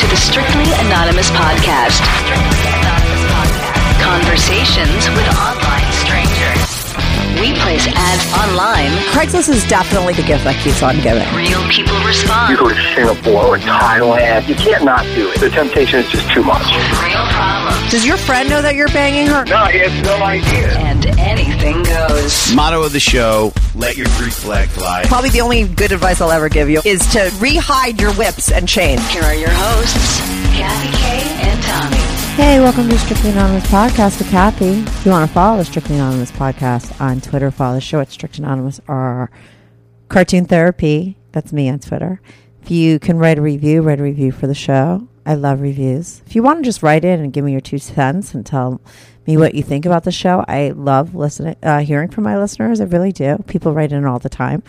to the Strictly Anonymous podcast. Conversations with online. We place ads online. Craigslist is definitely the gift that keeps on giving. Real people respond. You go to Singapore or Thailand. You can't not do it. The temptation is just too much. Real problems. Does your friend know that you're banging her? No, he has no idea. And anything goes. Motto of the show: Let your Greek flag fly. Probably the only good advice I'll ever give you is to rehide your whips and chains. Here are your hosts, Kathy Kay and Tommy. Hey, welcome to Strictly Anonymous Podcast with Kathy. If you want to follow the Strictly Anonymous Podcast on Twitter, follow the show at Strict Anonymous or Cartoon Therapy. That's me on Twitter. If you can write a review, write a review for the show. I love reviews. If you want to just write in and give me your two cents and tell me what you think about the show, I love listening, uh, hearing from my listeners. I really do. People write in all the time.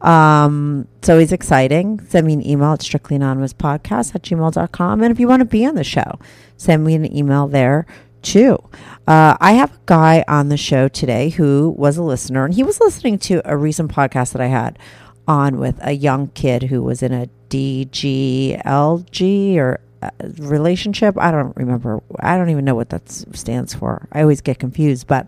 Um, it's always exciting. Send me an email at strictlyanonymouspodcast at gmail.com. And if you want to be on the show, send me an email there too. Uh, I have a guy on the show today who was a listener, and he was listening to a recent podcast that I had on with a young kid who was in a DGLG or Uh, relationship. I don't remember. I don't even know what that stands for. I always get confused. But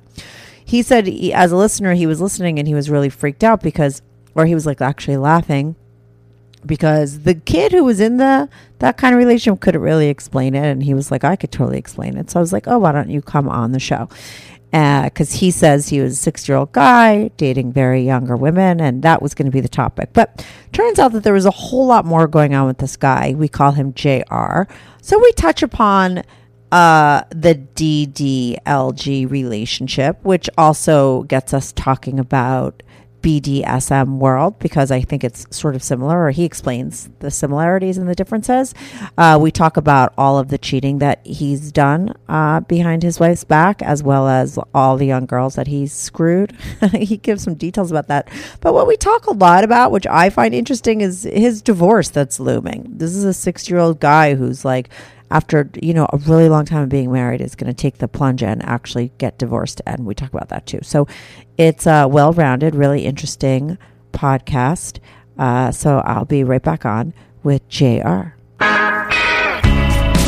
he said, he, as a listener, he was listening and he was really freaked out because, or he was like actually laughing because the kid who was in the that kind of relationship couldn't really explain it and he was like i could totally explain it so i was like oh why don't you come on the show because he says he was a six year old guy dating very younger women and that was going to be the topic. But turns out that there was a whole lot more going on with this guy. We call him jr so we touch upon uh, the DDLG relationship, which also gets us talking about BDSM world because I think it's sort of similar, or he explains the similarities and the differences. Uh, we talk about all of the cheating that he's done uh, behind his wife's back, as well as all the young girls that he's screwed. he gives some details about that. But what we talk a lot about, which I find interesting, is his divorce that's looming. This is a six year old guy who's like, after you know a really long time of being married is going to take the plunge and actually get divorced and we talk about that too so it's a well-rounded really interesting podcast uh, so i'll be right back on with jr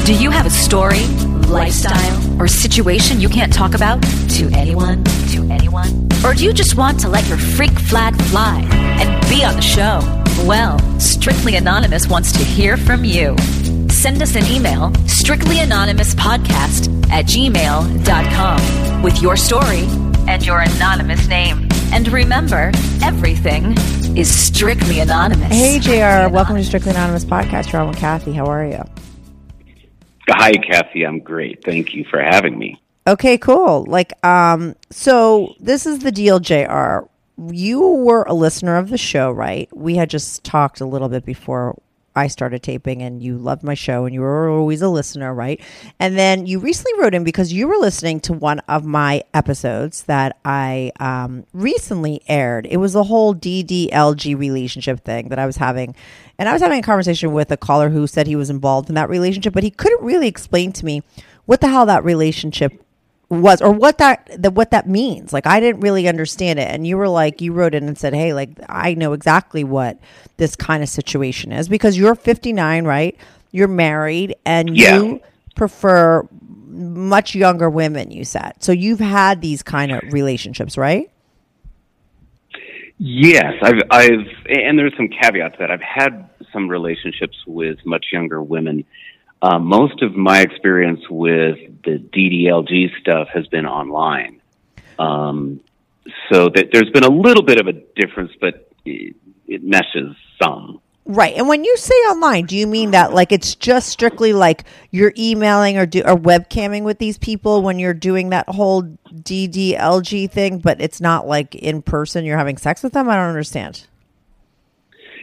Do you have a story, lifestyle, or situation you can't talk about to anyone? To anyone? Or do you just want to let your freak flag fly and be on the show? Well, Strictly Anonymous wants to hear from you. Send us an email, strictlyanonymouspodcast at gmail.com, with your story and your anonymous name. And remember, everything is strictly anonymous. hey jr welcome to strictly anonymous podcast you're on with kathy how are you Hi, Kathy. I'm great. Thank you for having me. Okay, cool. Like, um, so this is the deal, JR. You were a listener of the show, right? We had just talked a little bit before I started taping, and you loved my show, and you were always a listener, right? And then you recently wrote in because you were listening to one of my episodes that I um, recently aired. It was the whole DDLG relationship thing that I was having. And I was having a conversation with a caller who said he was involved in that relationship, but he couldn't really explain to me what the hell that relationship was or what that the, what that means. Like i didn't really understand it. And you were like you wrote in and said hey like i know exactly what this kind of situation is. Because you're 59 right? You're married and Yeah. you prefer much younger women you said. So you've had these kind of relationships right? Yes, I've, I've, and there's some caveats to that. I've had some relationships with much younger women. Uh, most of my experience with the DDLG stuff has been online. Um, so that there's been a little bit of a difference, but it, it meshes some. Right. And when you say online, do you mean that like it's just strictly like you're emailing or do or webcamming with these people when you're doing that whole DDLG thing, but it's not like in person you're having sex with them? I don't understand.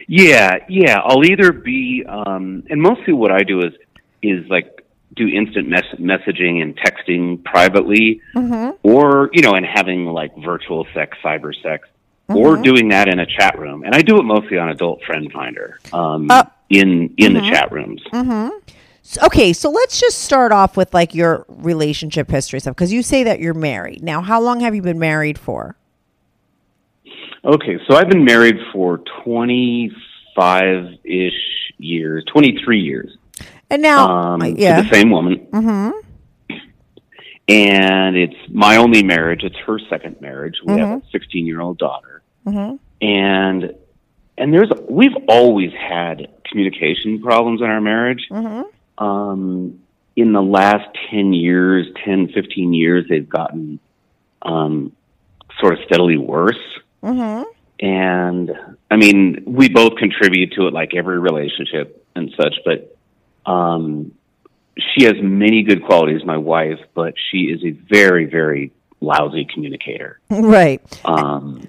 Yeah, yeah. I'll either be, um, and mostly what I do is is like do instant mess- messaging and texting privately, or you know, and having like virtual sex, cyber sex, or doing that in a chat room. And I do it mostly on Adult Friend Finder, um, Uh, in in the chat rooms. So- okay, so let's just start off with like your relationship history stuff because you say that you're married. Now, how long have you been married for? Okay, so I've been married for twenty five ish years, twenty three years. And now, um, yeah, the same woman. Mm-hmm. And it's my only marriage. It's her second marriage. We have Mm-hmm. a 16 year old daughter. And and there's we've always had communication problems in our marriage. Mm-hmm. Um, in the last 10 years, 10, 15 years, they've gotten um, sort of steadily worse. Mm-hmm. And I mean, we both contribute to it like every relationship and such, but um, she has many good qualities, my wife, but she is a very, very lousy communicator. right. Um,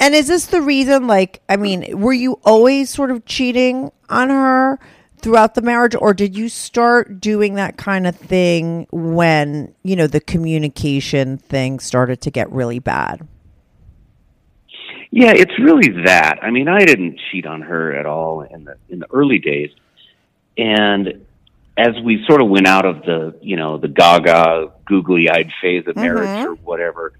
And is this the reason? Like, I mean, were you always sort of cheating on her throughout the marriage, or did you start doing that kind of thing when you know the communication thing started to get really bad? yeah, it's really that. I mean, I didn't cheat on her at all in the in the early days, and as we sort of went out of the you know the gaga googly eyed phase of marriage mm-hmm. or whatever,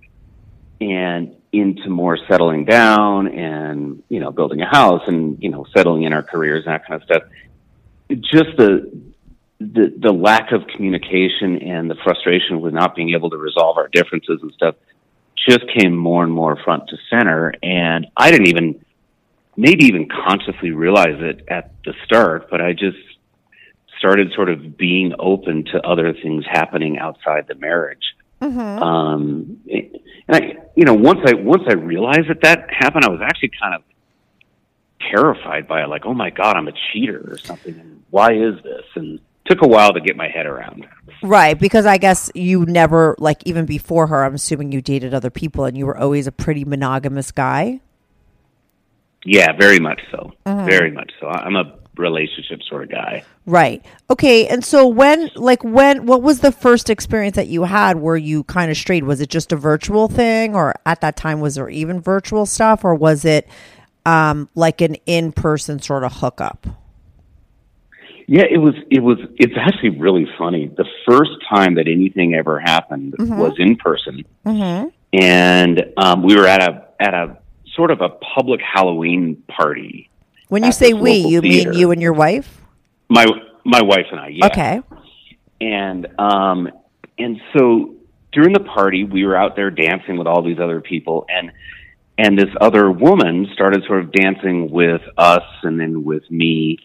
and into more settling down and you know building a house and you know settling in our careers and that kind of stuff, just the the the lack of communication and the frustration with not being able to resolve our differences and stuff just came more and more front to center. And I didn't even maybe even consciously realize it at the start, but I just started sort of being open to other things happening outside the marriage. Um, and I, you know, once I once I realized that that happened, I was actually kind of terrified by it. Like, oh my god, I'm a cheater or something. And why is this? And took a while to get my head around. Right, because I guess you never like even before her. I'm assuming you dated other people, and you were always a pretty monogamous guy. Yeah, very much so. Very much so. I'm a relationship sort of guy. Right. Okay. And so when, like, when, what was the first experience that you had where you kind of strayed? Was it just a virtual thing, or at that time was there even virtual stuff, or was it um, like an in-person sort of hookup? Yeah, it was. It was. It's actually really funny. The first time that anything ever happened was in person, and um, we were at a at a sort of a public Halloween party. When you say we, you theater. mean you and your wife? My my wife and I. Yeah. Okay. and um and so during the party we were out there dancing with all these other people and and this other woman started sort of dancing with us and then with me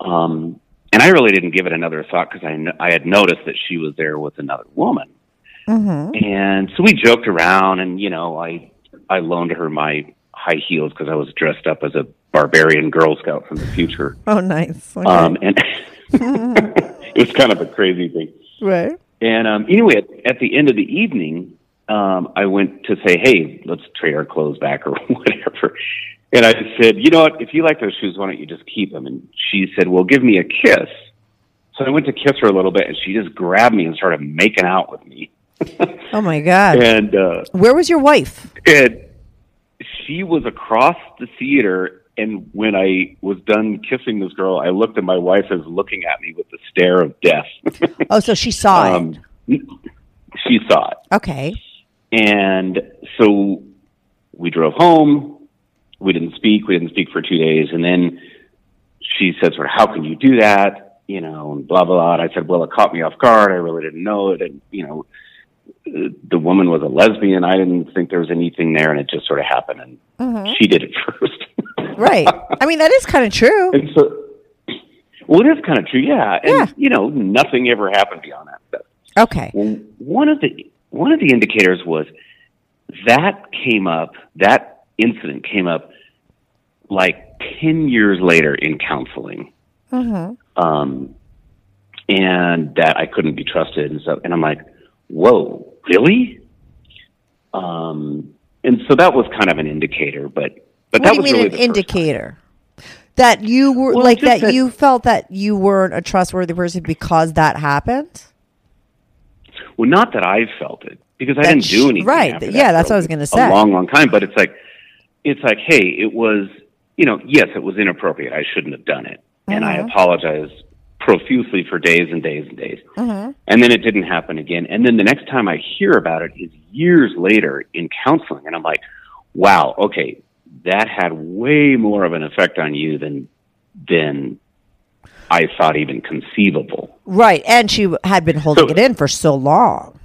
um and I really didn't give it another thought because I I had noticed that she was there with another woman and so we joked around and you know I I loaned her my high heels because I was dressed up as a barbarian girl scout from the future Oh, nice. Okay. um and it was kind of a crazy thing right. and um, anyway, at, at the end of the evening, um, I went to say, "Hey, let's trade our clothes back or whatever." And I said, "You know what? If you like those shoes, why don't you just keep them?" And she said, "Well, give me a kiss." So I went to kiss her a little bit, and she just grabbed me and started making out with me. Oh my God. and uh, Where was your wife? and she was across the theater. And when I was done kissing this girl, I looked at my wife as looking at me with the stare of death. Oh, so she saw it. um, she saw it. Okay. And so we drove home. We didn't speak. We didn't speak for two days. And then she said, sort of, how can you do that? You know, and blah, blah, blah. And I said, well, it caught me off guard. I really didn't know it. And, you know, the woman was a lesbian. I didn't think there was anything there. And it just sort of happened. And she did it first. Right. I mean, that is kind of true. and so, well, it is kind of true. Yeah. And, Yeah. you know, nothing ever happened beyond that. Okay. Well, one of the one of the indicators was that came up. That incident came up like ten years later in counseling, um, and that I couldn't be trusted and so And I'm like, "Whoa, really?" Um, and so that was kind of an indicator, but but What that do you was mean really an the first time. indicator? That you were Well, like that, that- you felt that you weren't a trustworthy person because that happened? Well, not that I felt it because I That didn't sh- do anything. right, after yeah, that that's what I was gonna say. A long, long time, but it's like, it's like, hey, it was, you know, yes, it was inappropriate. I shouldn't have done it, and I Mm-hmm. apologize profusely for days and days and days. Mm-hmm. And then it didn't happen again. And then the next time I hear about it is years later in counseling, and I'm like, wow, okay, that had way more of an effect on you than than I thought even conceivable. Right. And she had been holding So- it in for so long.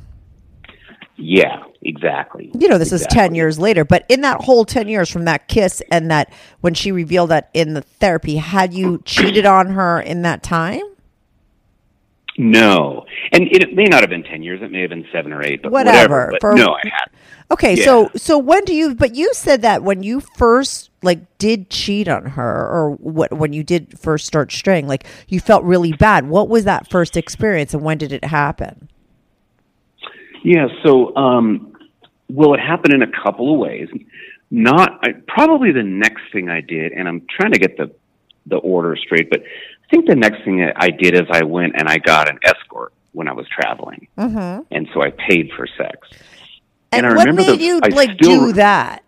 Yeah, exactly. You know, this is 10 years later, but in that whole 10 years from that kiss and that when she revealed that in the therapy, had you cheated on her in that time? No, and it may not have been ten years. It may have been seven or eight, but Whatever, whatever. But for- no, I had. Okay, Yeah. so so when do you but you said that when you first like did cheat on her or what when you did first start straying, like you felt really bad. What was that first experience and when did it happen? Yeah, so um, well, it happened in a couple of ways. Not I, probably the next thing I did, and I'm trying to get the the order straight, but think the next thing I did is I went and I got an escort when I was traveling, mm-hmm. and so I paid for sex. And, I what remember made the- you I like still- do that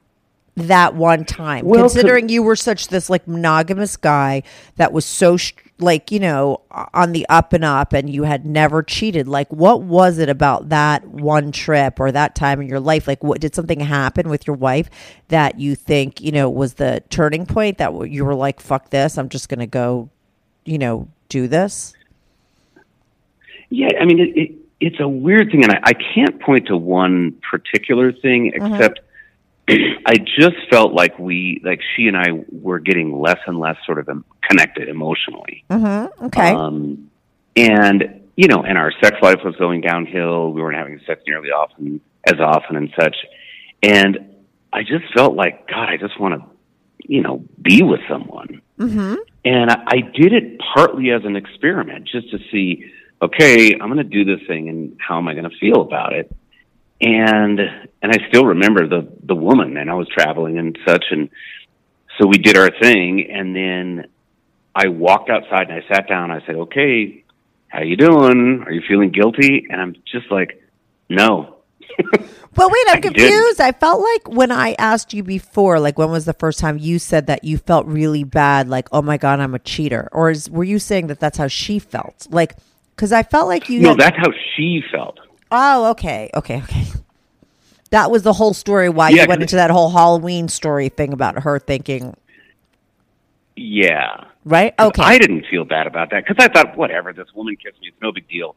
that one time? Well, Considering you were such this like monogamous guy that was so sh- like you know on the up and up, and you had never cheated. Like, what was it about that one trip or that time in your life? Like, what did something happen with your wife that you think you know was the turning point that you were like, "Fuck this! I'm just gonna go," you know, do this. Yeah, I mean, it, it, it's a weird thing, and I, I can't point to one particular thing except I just felt like we, like she and I, were getting less and less sort of connected emotionally. Okay. Um, and you know, and our sex life was going downhill. We weren't having sex nearly often as often and such. And I just felt like, God, I just want to, you know, be with someone. Mm-hmm. And I, I did it partly as an experiment, just to see, okay, I'm going to do this thing, and how am I going to feel about it? And and I still remember the the woman, and I was traveling and such, and so we did our thing, and then I walked outside and I sat down. I said, "Okay, how you doing? Are you feeling guilty?" And I'm just like, "No." But wait, I'm confused. I felt like when I asked you before, like when was the first time you said that you felt really bad, like oh my god, I'm a cheater, or is, were you saying that that's how she felt? Like, because I felt like you. No, had- that's how she felt. oh, okay, okay, okay. That was the whole story. Why Yeah, you went into that whole Halloween story thing about her thinking, Yeah. right? Okay, I didn't feel bad about that because I thought, whatever, this woman kissed me, it's no big deal.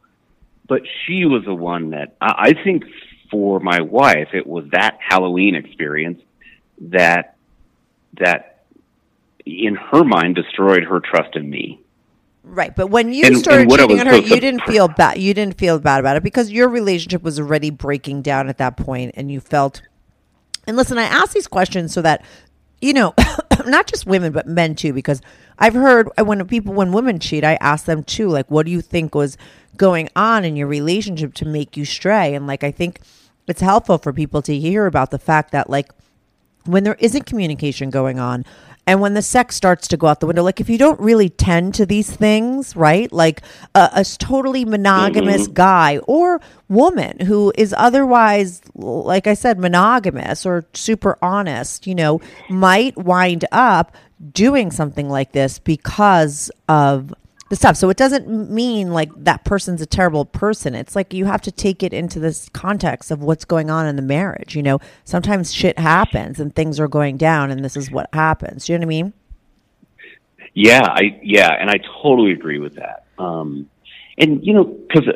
But she was the one that I, I think for my wife, it was that Halloween experience that that in her mind destroyed her trust in me. Right, but when you And- started and cheating on her, so you didn't feel bad. You didn't feel bad about it because your relationship was already breaking down at that point, and you felt. And listen, I ask these questions so that you know, not just women but men too, because I've heard when people when women cheat, I ask them too, like, what do you think was going on in your relationship to make you stray? And like, I think it's helpful for people to hear about the fact that like when there isn't communication going on and when the sex starts to go out the window like if you don't really tend to these things right like a totally monogamous mm-hmm. guy or woman who is otherwise like i said monogamous or super honest you know might wind up doing something like this because of the stuff. So it doesn't mean like that person's a terrible person. It's like you have to take it into this context of what's going on in the marriage. You know, sometimes shit happens and things are going down, and this is what happens. Do you know what I mean? Yeah, I yeah, and I totally agree with that. Um, and you know, because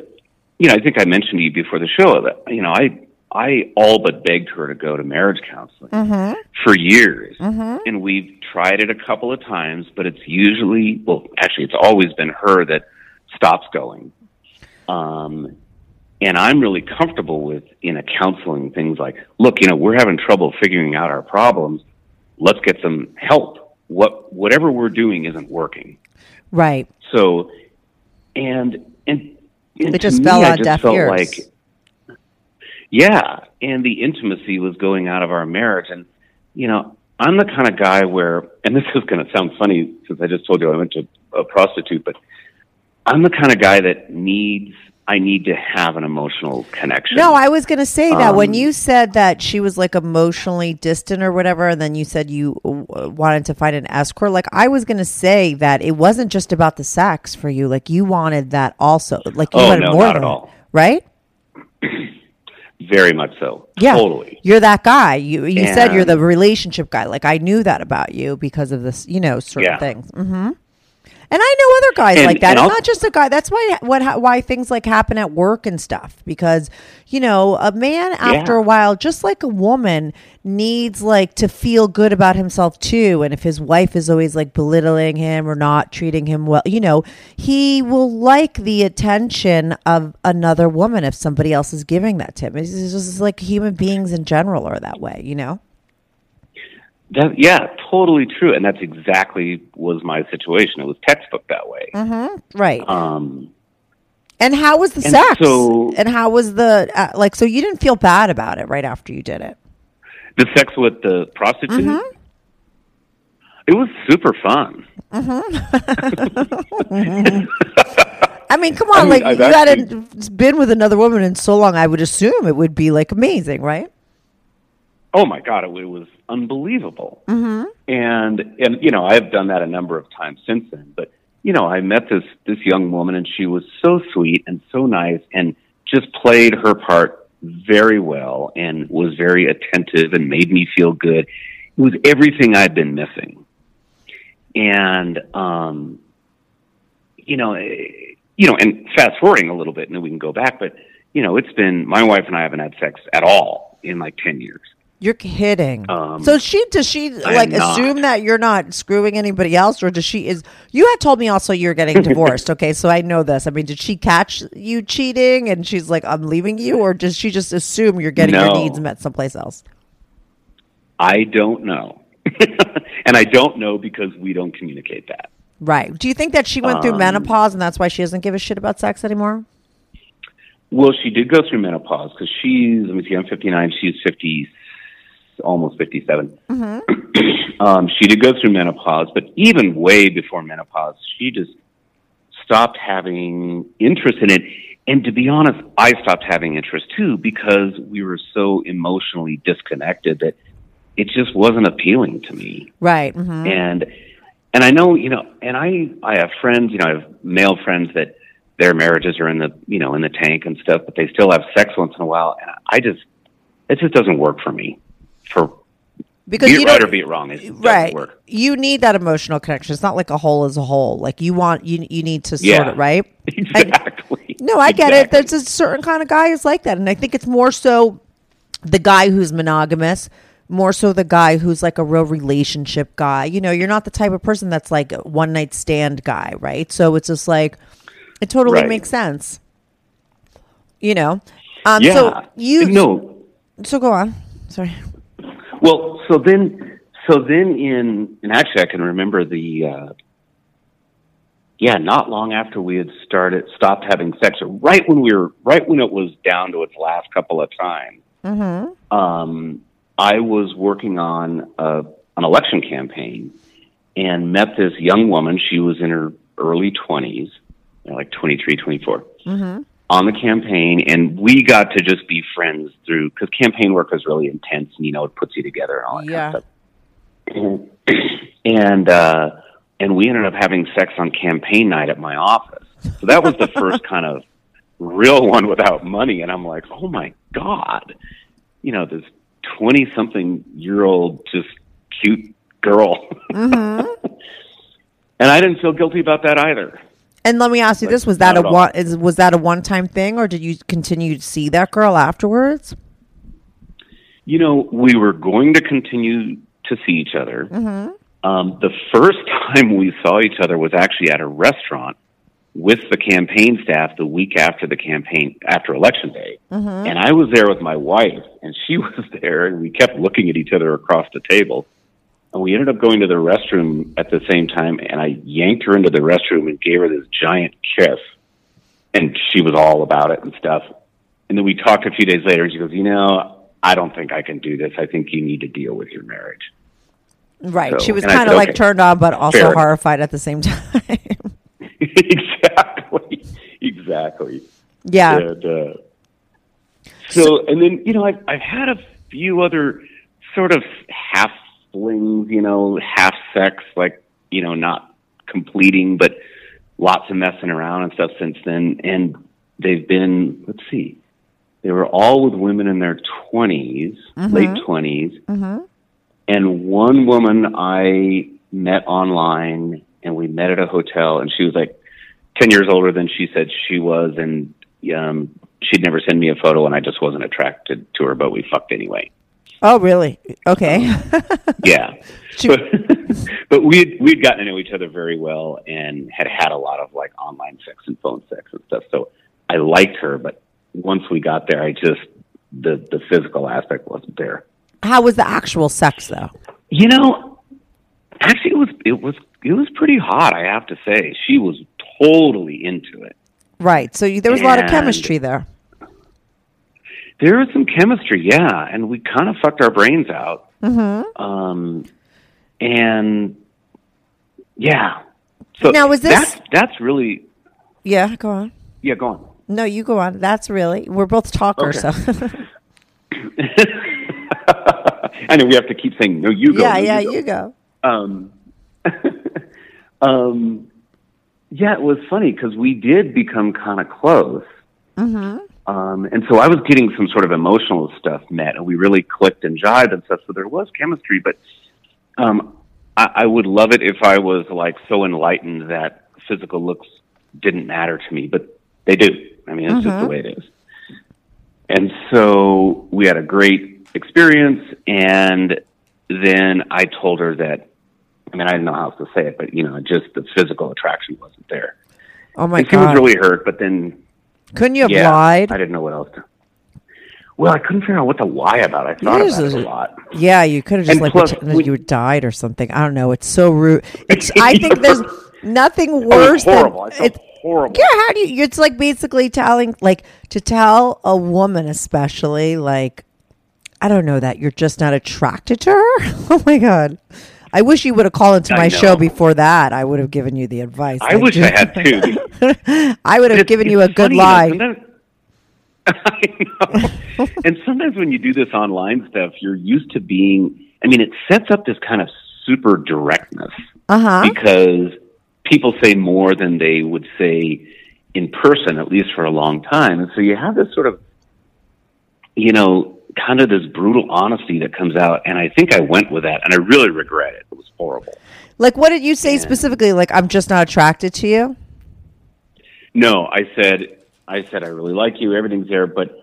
you know, I think I mentioned to you before the show that you know, I I all but begged her to go to marriage counseling for years, and we've tried it a couple of times, but it's usually well, actually, it's always been her that stops going. Um, and I'm really comfortable with in a counseling things like, look, you know, we're having trouble figuring out our problems. Let's get some help. What whatever we're doing isn't working. Right. So, and and, and It just me, fell I on just deaf felt ears. Like, yeah, and the intimacy was going out of our marriage, and you know, I'm the kind of guy where, and this is going to sound funny since I just told you I went to a prostitute, but I'm the kind of guy that needs. I need to have an emotional connection. No, I was going to say that when Um, you said that she was like emotionally distant or whatever, and then you said you uh, wanted to find an escort. Like I was going to say that it wasn't just about the sex for you. Like you wanted that also. Like you Oh, wanted no, more not than at all. right? very much so. Yeah, totally. You're that guy. You you said you're the relationship guy. Like I knew that about you because of this, you know, certain Yeah. things. hmm And I know other guys And- like that. and It's I'll- not just a guy. That's why what why things like happen at work and stuff because you know a man after Yeah. a while, just like a woman, needs like to feel good about himself too. And if his wife is always like belittling him or not treating him well, you know, he will like the attention of another woman if somebody else is giving that to him. It's just like human beings in general are that way, you know. That, yeah, totally true, and that's exactly was my situation. It was textbook that way. Right. Um, And how was the And sex? so- and how was the uh, like? So you didn't feel bad about it right after you did it. the sex with the prostitute, Mm-hmm. it was super fun. I mean, come on, I mean, like I've you actually- hadn't been with another woman in so long. I would assume it would be like amazing, right? Oh my god, it, it was unbelievable. Mm-hmm. And and you know, I've done that a number of times since then. But you know, I met this this young woman, and she was so sweet and so nice, and just played her part very well, and was very attentive, and made me feel good. It was everything I'd been missing. And um, you know, eh, you know, and fast forwarding a little bit, and then we can go back. But you know, it's been my wife and I haven't had sex at all in like ten years. You're kidding. Um, so she does she I like assume that you're not screwing anybody else, or does she is? You had told me also you're getting divorced. okay, so I know this. I mean, did she catch you cheating and she's like, "I'm leaving you," or does she just assume you're getting your needs met someplace else? I don't know. and I don't know because we don't communicate that. Right. Do you think that she went through Um, menopause and that's why she doesn't give a shit about sex anymore? Well, she did go through menopause because she's, let me see, I'm 59, she's 50, almost 57. um, she did go through menopause, but even way before menopause, she just stopped having interest in it. And to be honest, I stopped having interest too because we were so emotionally disconnected that it just wasn't appealing to me. Right. hmm and and I know you know, and I I have friends, you know, I have male friends that their marriages are in the you know in the tank and stuff, but they still have sex once in a while, and I just it just doesn't work for me. For Because be you right or be it wrong, it right. work. You need that emotional connection. It's not like a whole is a whole. Like you want you you need to sort Yeah. it right. Exactly. No, I get it. There's a certain kind of guy who's like that, and I think it's more so the guy who's monogamous, more so the guy who's like a real relationship guy. You know, you're not the type of person that's like a one night stand guy, right? So it's just like it totally Right. makes sense. You know, um, yeah. so you no. So go on. Sorry. Well, so then, so then in, and actually I can remember the, uh, yeah, not long after we had started, stopped having sex, or right when we were, right when it was down to its last couple of times, um, I was working on a, an election campaign and met this young woman. She was in her early 20s, you know, like 23, 24 on the campaign, and we got to just be friends through because campaign work is really intense, and you know it puts you together and all that Yeah. kind of stuff. And and, uh, and we ended up having sex on campaign night at my office. So that was the first kind of real one without money, and I'm like, oh my god, you know this twenty something year old just cute girl. and I didn't feel guilty about that either. And let me ask you Like, this: Was that a one? Is, was that a one-time thing, or did you continue to see that girl afterwards? You know, we were going to continue to see each other. Um, the first time we saw each other was actually at a restaurant with the campaign staff the week after the campaign, after election day. And I was there with my wife, and she was there, and we kept looking at each other across the table. And we ended up going to the restroom at the same time, and I yanked her into the restroom and gave her this giant kiss. And she was all about it and stuff. And then we talked a few days later, and she goes, You know, I don't think I can do this. I think you need to deal with your marriage. Right. So- she was kind of like okay, turned on, but also fair horrified at the same time. exactly. Exactly. yeah. And, uh, so, and then, you know, I've, I've had a few other sort of half flings, you know, half sex, like, you know, not completing, but lots of messing around and stuff since then. And they've been, let's see, they were all with women in their 20s, late 20s. And one woman I met online and we met at a hotel, and she was like ten years older than she said she was, and um, she'd never send me a photo, and I just wasn't attracted to her, but we fucked anyway. Oh, really? Okay. Um, yeah, but, but we'd we'd gotten to know each other very well, and had had a lot of like online sex and phone sex and stuff. So I liked her, but once we got there, I just the the physical aspect wasn't there. How was the actual sex though? You know, actually, it was it was it was pretty hot. I have to say, she was totally into it. Right. So you, there was a lot of chemistry there. There was some chemistry, yeah, and we kind of fucked our brains out. Mm-hmm. Um, and yeah, so Now, was this- that's that's really Yeah. Go on. yeah. Go on. No, you go on. That's really. We're both talkers. Okay. So. I know we have to keep saying no. You go. yeah. no, Yeah. go." You go. um, um, yeah, it was funny because we did become kind of close. Mm-hmm. Um, and so I was getting some sort of emotional stuff met, and we really clicked and jived and stuff. So there was chemistry, but um, I, I would love it if I was like so enlightened that physical looks didn't matter to me, but they do. I mean, it's just the way it is. And so we had a great experience, and then I told her that. I mean, I didn't know how else to say it, but you know, just the physical attraction wasn't there. Oh my and she was really hurt, but then Couldn't you have yeah, lied? I didn't know what else to. Well, I couldn't figure out what to lie about. I thought about it a lot. Yeah, you could have just And like plus, pretended we- you died or something. I don't know. It's so rude. It's. I think there's nothing oh, worse Oh, horrible. Than it's horrible. Yeah, how do you? It's like basically telling, like, to tell a woman, especially, like, I don't know that you're just not attracted to her. oh my god. I wish you would have called into I my know. show before that. I would have given you the advice. I wish I had too. I would have given you a good lie. I know. and sometimes when you do this online stuff, you're used to being. I mean, it sets up this kind of super directness Uh huh. because people say more than they would say in person, at least for a long time. And so you have this sort of, you know, kind of this brutal honesty that comes out. And I think I went with that, and I really regret it. It was horrible. Like, what did you say specifically? Like, I'm just not attracted to you. No, I said, I said I really like you. Everything's there, but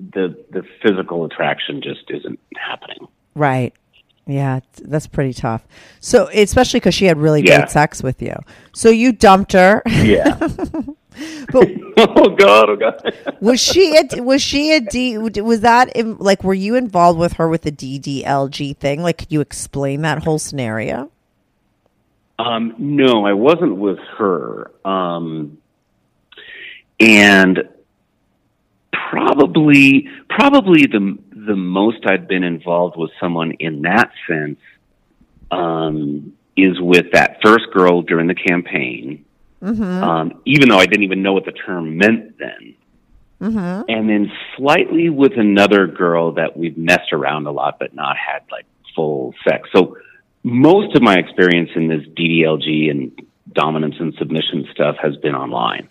the the physical attraction just isn't happening. Right. Yeah, that's pretty tough. So, especially because she had really Yeah. great sex with you. So you dumped her. Yeah. but oh God! Oh God! was she a, was she a D? Was that in, like were you involved with her with the DDLG thing? Like, could you explain that whole scenario? Um, no, I wasn't with her. Um, and probably, probably the the most I'd been involved with someone in that sense um, is with that first girl during the campaign. Um, even though I didn't even know what the term meant then. And then slightly with another girl that we've messed around a lot, but not had like full sex. So most of my experience in this DDLG and dominance and submission stuff has been online.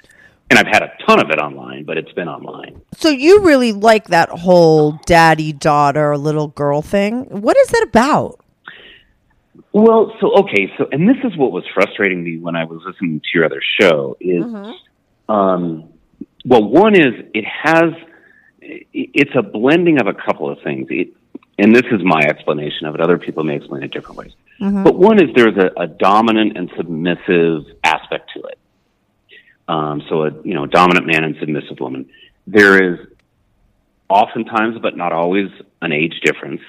And I've had a ton of it online, but it's been online. So you really like that whole daddy daughter little girl thing? What is that about? Well, so okay, so and this is what was frustrating me when I was listening to your other show is, um, well, one is it has it's a blending of a couple of things. It, and this is my explanation of it. Other people may explain it different ways. But one is there's a, a dominant and submissive aspect to it. Um, so a you know dominant man and submissive woman. There is oftentimes, but not always, an age difference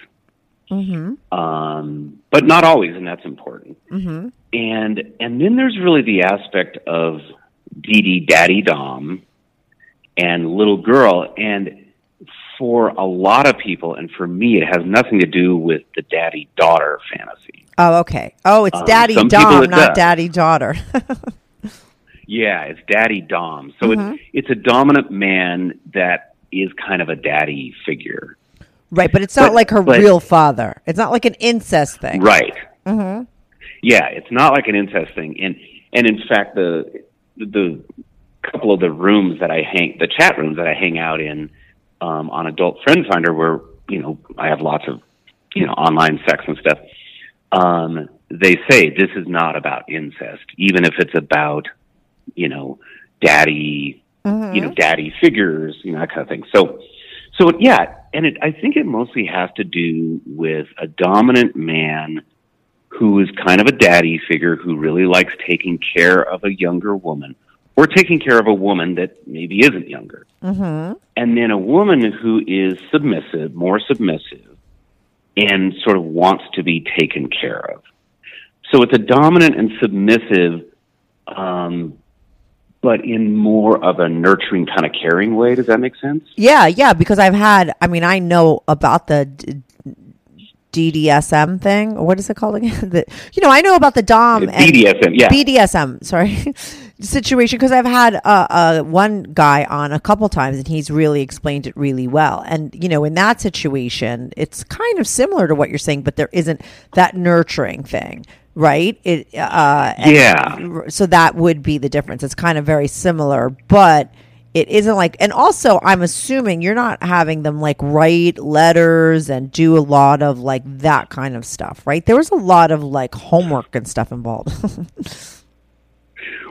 um, but not always, and that's important. Mm-hmm. And and then there's really the aspect of Dee Daddy Dom and little girl, and for a lot of people, and for me, it has nothing to do with the daddy daughter fantasy. Oh, okay. Oh, it's Um, daddy dom, it not does. daddy daughter. Yeah, it's daddy Dom. So it's it's a dominant man that is kind of a daddy figure. Right, but it's not But- like her but- real father. It's not like an incest thing. Right. Mm-hmm. Yeah, it's not like an incest thing, and and in fact, the the couple of the rooms that I hang, the chat rooms that I hang out in um, on Adult Friend Finder, where you know I have lots of you know online sex and stuff. Um, they say this is not about incest, even if it's about, you know, daddy, you know, daddy figures, you know, that kind of thing. So, so yeah, and it, I think it mostly has to do with a dominant man who is kind of a daddy figure who really likes taking care of a younger woman or taking care of a woman that maybe isn't younger. And then a woman who is submissive, more submissive, and sort of wants to be taken care of. So it's a dominant and submissive, um, but in more of a nurturing kind of caring way. Does that make sense? Yeah, yeah, because I've had, I mean, I know about the d- DDSM thing. What is it called again? the, you know, I know about the Dom and BDSM, yeah. BDSM, sorry, situation because I've had uh, uh, one guy on a couple times and he's really explained it really well. And, you know, in that situation, it's kind of similar to what you're saying, but there isn't that nurturing thing. Right. It. Uh, Yeah. so that would be the difference. It's kind of very similar, but it isn't like. And also, I'm assuming you're not having them like write letters and do a lot of like that kind of stuff, right? There was a lot of like homework and stuff involved.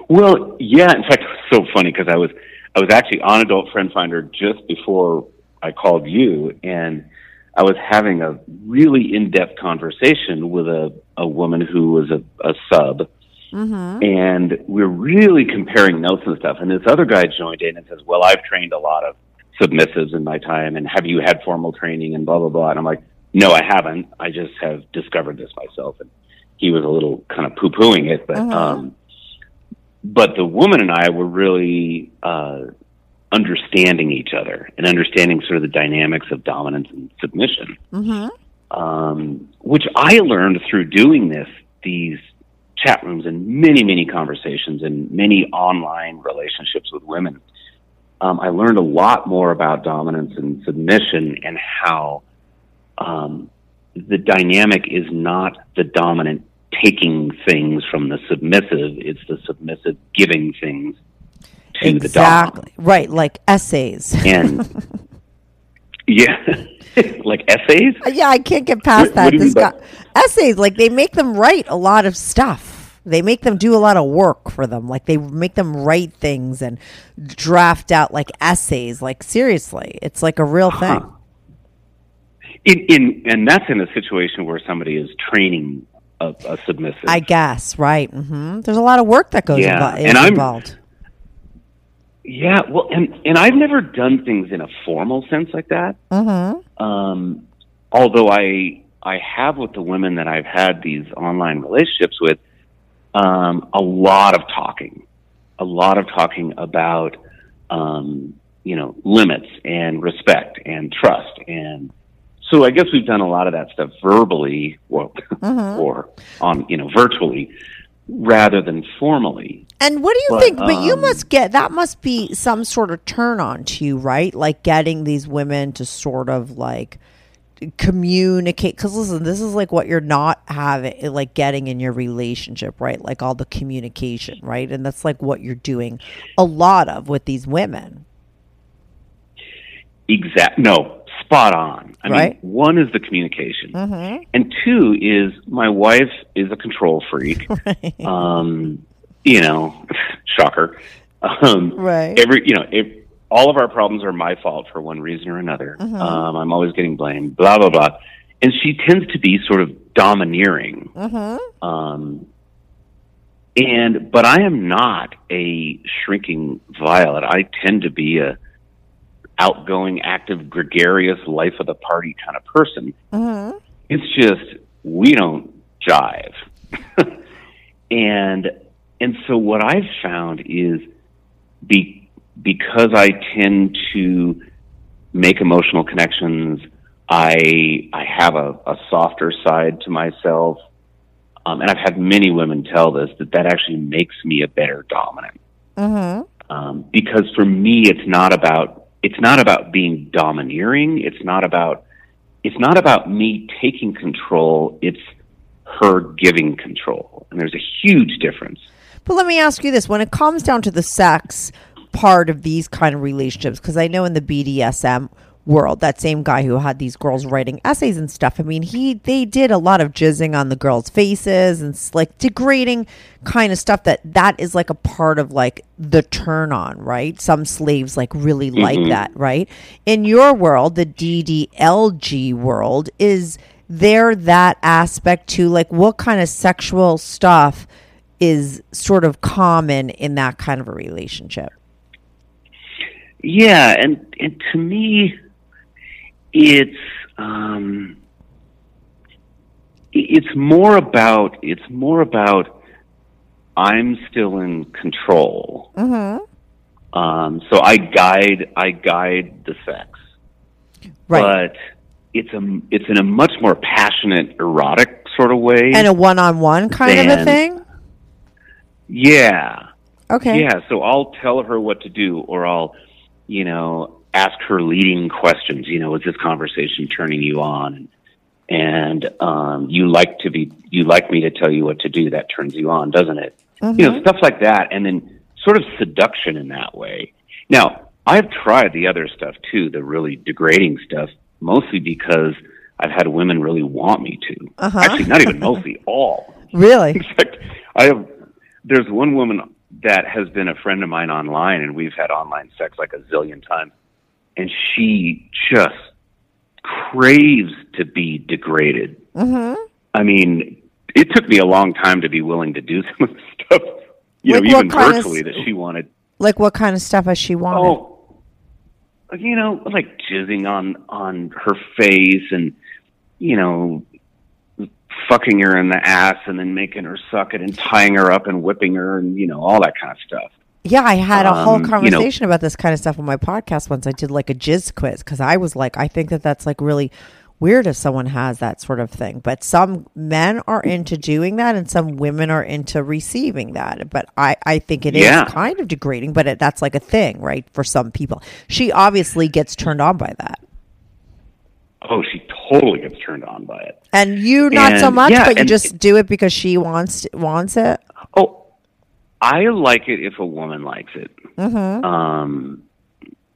Well, yeah. In fact, it's so funny because I was I was actually on Adult Friend Finder just before I called you, and I was having a really in depth conversation with a a woman who was a, a sub, and we're really comparing notes and stuff. And this other guy joined in and says, "Well, I've trained a lot of submissives in my time, and have you had formal training?" And blah blah blah. And I'm like, "No, I haven't. I just have discovered this myself." And he was a little kind of poo pooing it, but um, but the woman and I were really uh, understanding each other and understanding sort of the dynamics of dominance and submission, um, which I learned through doing this these chat rooms and many many conversations and many online relationships with women. Um, I learned a lot more about dominance and submission and how um, the dynamic is not the dominant taking things from the submissive; it's the submissive giving things to the dom. exactly. Right. Like essays. And yeah, like essays. Yeah, I can't get past What- that. what this guy, by- essays, like they make them write a lot of stuff. They make them do a lot of work for them. Like they make them write things and draft out like essays. Like seriously, it's like a real thing. In, in and that's in a situation where somebody is training a, a submissive. I guess, right? hmm There's a lot of work that goes Yeah, invo- and I'm- involved. Yeah, well, and and I've never done things in a formal sense like that. Mm-hmm. Um, although I I have with the women that I've had these online relationships with, um, a lot of talking, a lot of talking about, um, you know, limits and respect and trust and. So I guess we've done a lot of that stuff verbally, or, or on you know virtually, rather than formally. And what do you But, think? But you um, must get that must be some sort of turn on to you, right? Like getting these women to sort of like communicate. Because listen, this is like what you're not having, like getting in your relationship, right? Like all the communication, right? And that's like what you're doing a lot of with these women. Exact. No, spot on. I Right. mean, one is the communication, and two is my wife is a control freak. um, you know, shocker. Um, Right. Every you know, if all of our problems are my fault for one reason or another. Um, I'm always getting blamed. Blah blah blah, and she tends to be sort of domineering. Um, and but I am not a shrinking violet. I tend to be a outgoing, active, gregarious, life of the party kind of person. It's just we don't jive, and and so what I've found is be because I tend to make emotional connections. I I have a, a softer side to myself, um, and I've had many women tell this that that actually makes me a better dominant. Um, because for me, it's not about it's not about being domineering. It's not about it's not about me taking control. It's her giving control, and there's a huge difference. But let me ask you this: when it comes down to the sex part of these kind of relationships, because I know in the BDSM world. That same guy who had these girls writing essays and stuff. I mean, he they did a lot of jizzing on the girls' faces and like degrading kind of stuff that that is like a part of like the turn on, right? Some slaves like really like mm-hmm. that, right? In your world, the DDLG world is there that aspect to like what kind of sexual stuff is sort of common in that kind of a relationship Yeah, and and to me, it's um, it's more about it's more about I'm still in control. Mm-hmm. Um, so I guide I guide the sex, right but it's a it's in a much more passionate, erotic sort of way. and a one-on-one kind of a thing yeah, okay Yeah, so I'll tell her what to do, or I'll, you know, ask her leading questions. You know, is this conversation turning you on? And um, you like to be, you like me to tell you what to do. That turns you on, doesn't it? You know, stuff like that, and then sort of seduction in that way. Now, I've tried the other stuff too, the really degrading stuff, mostly because I've had women really want me to. Uh-huh. Actually, not even mostly, all. really In fact, I have. There's one woman that has been a friend of mine online, and we've had online sex like a zillion times, and she just craves to be degraded. Mm-hmm. I mean, it took me a long time to be willing to do some of the stuff, you Like know, even kind of virtually that she wanted. like what kind of stuff has she wanted Oh, you know, like jizzing on on her face, and you know, fucking her in the ass, and then making her suck it, and tying her up, and whipping her, and you know, all that kind of stuff. Yeah, I had a whole Um, you know- conversation about this kind of stuff on my podcast once. I did like a jizz quiz because I was like, I think that that's like really weird if someone has that sort of thing. But some men are into doing that, and some women are into receiving that. But I, I think it is Yeah. kind of degrading, but it, that's like a thing, right? For some people, she obviously gets turned on by that, Oh, she totally gets turned on by it. and you not so much, yeah, but you and- just do it because she wants wants it. Oh, I like it if a woman likes it. Mm-hmm. Um,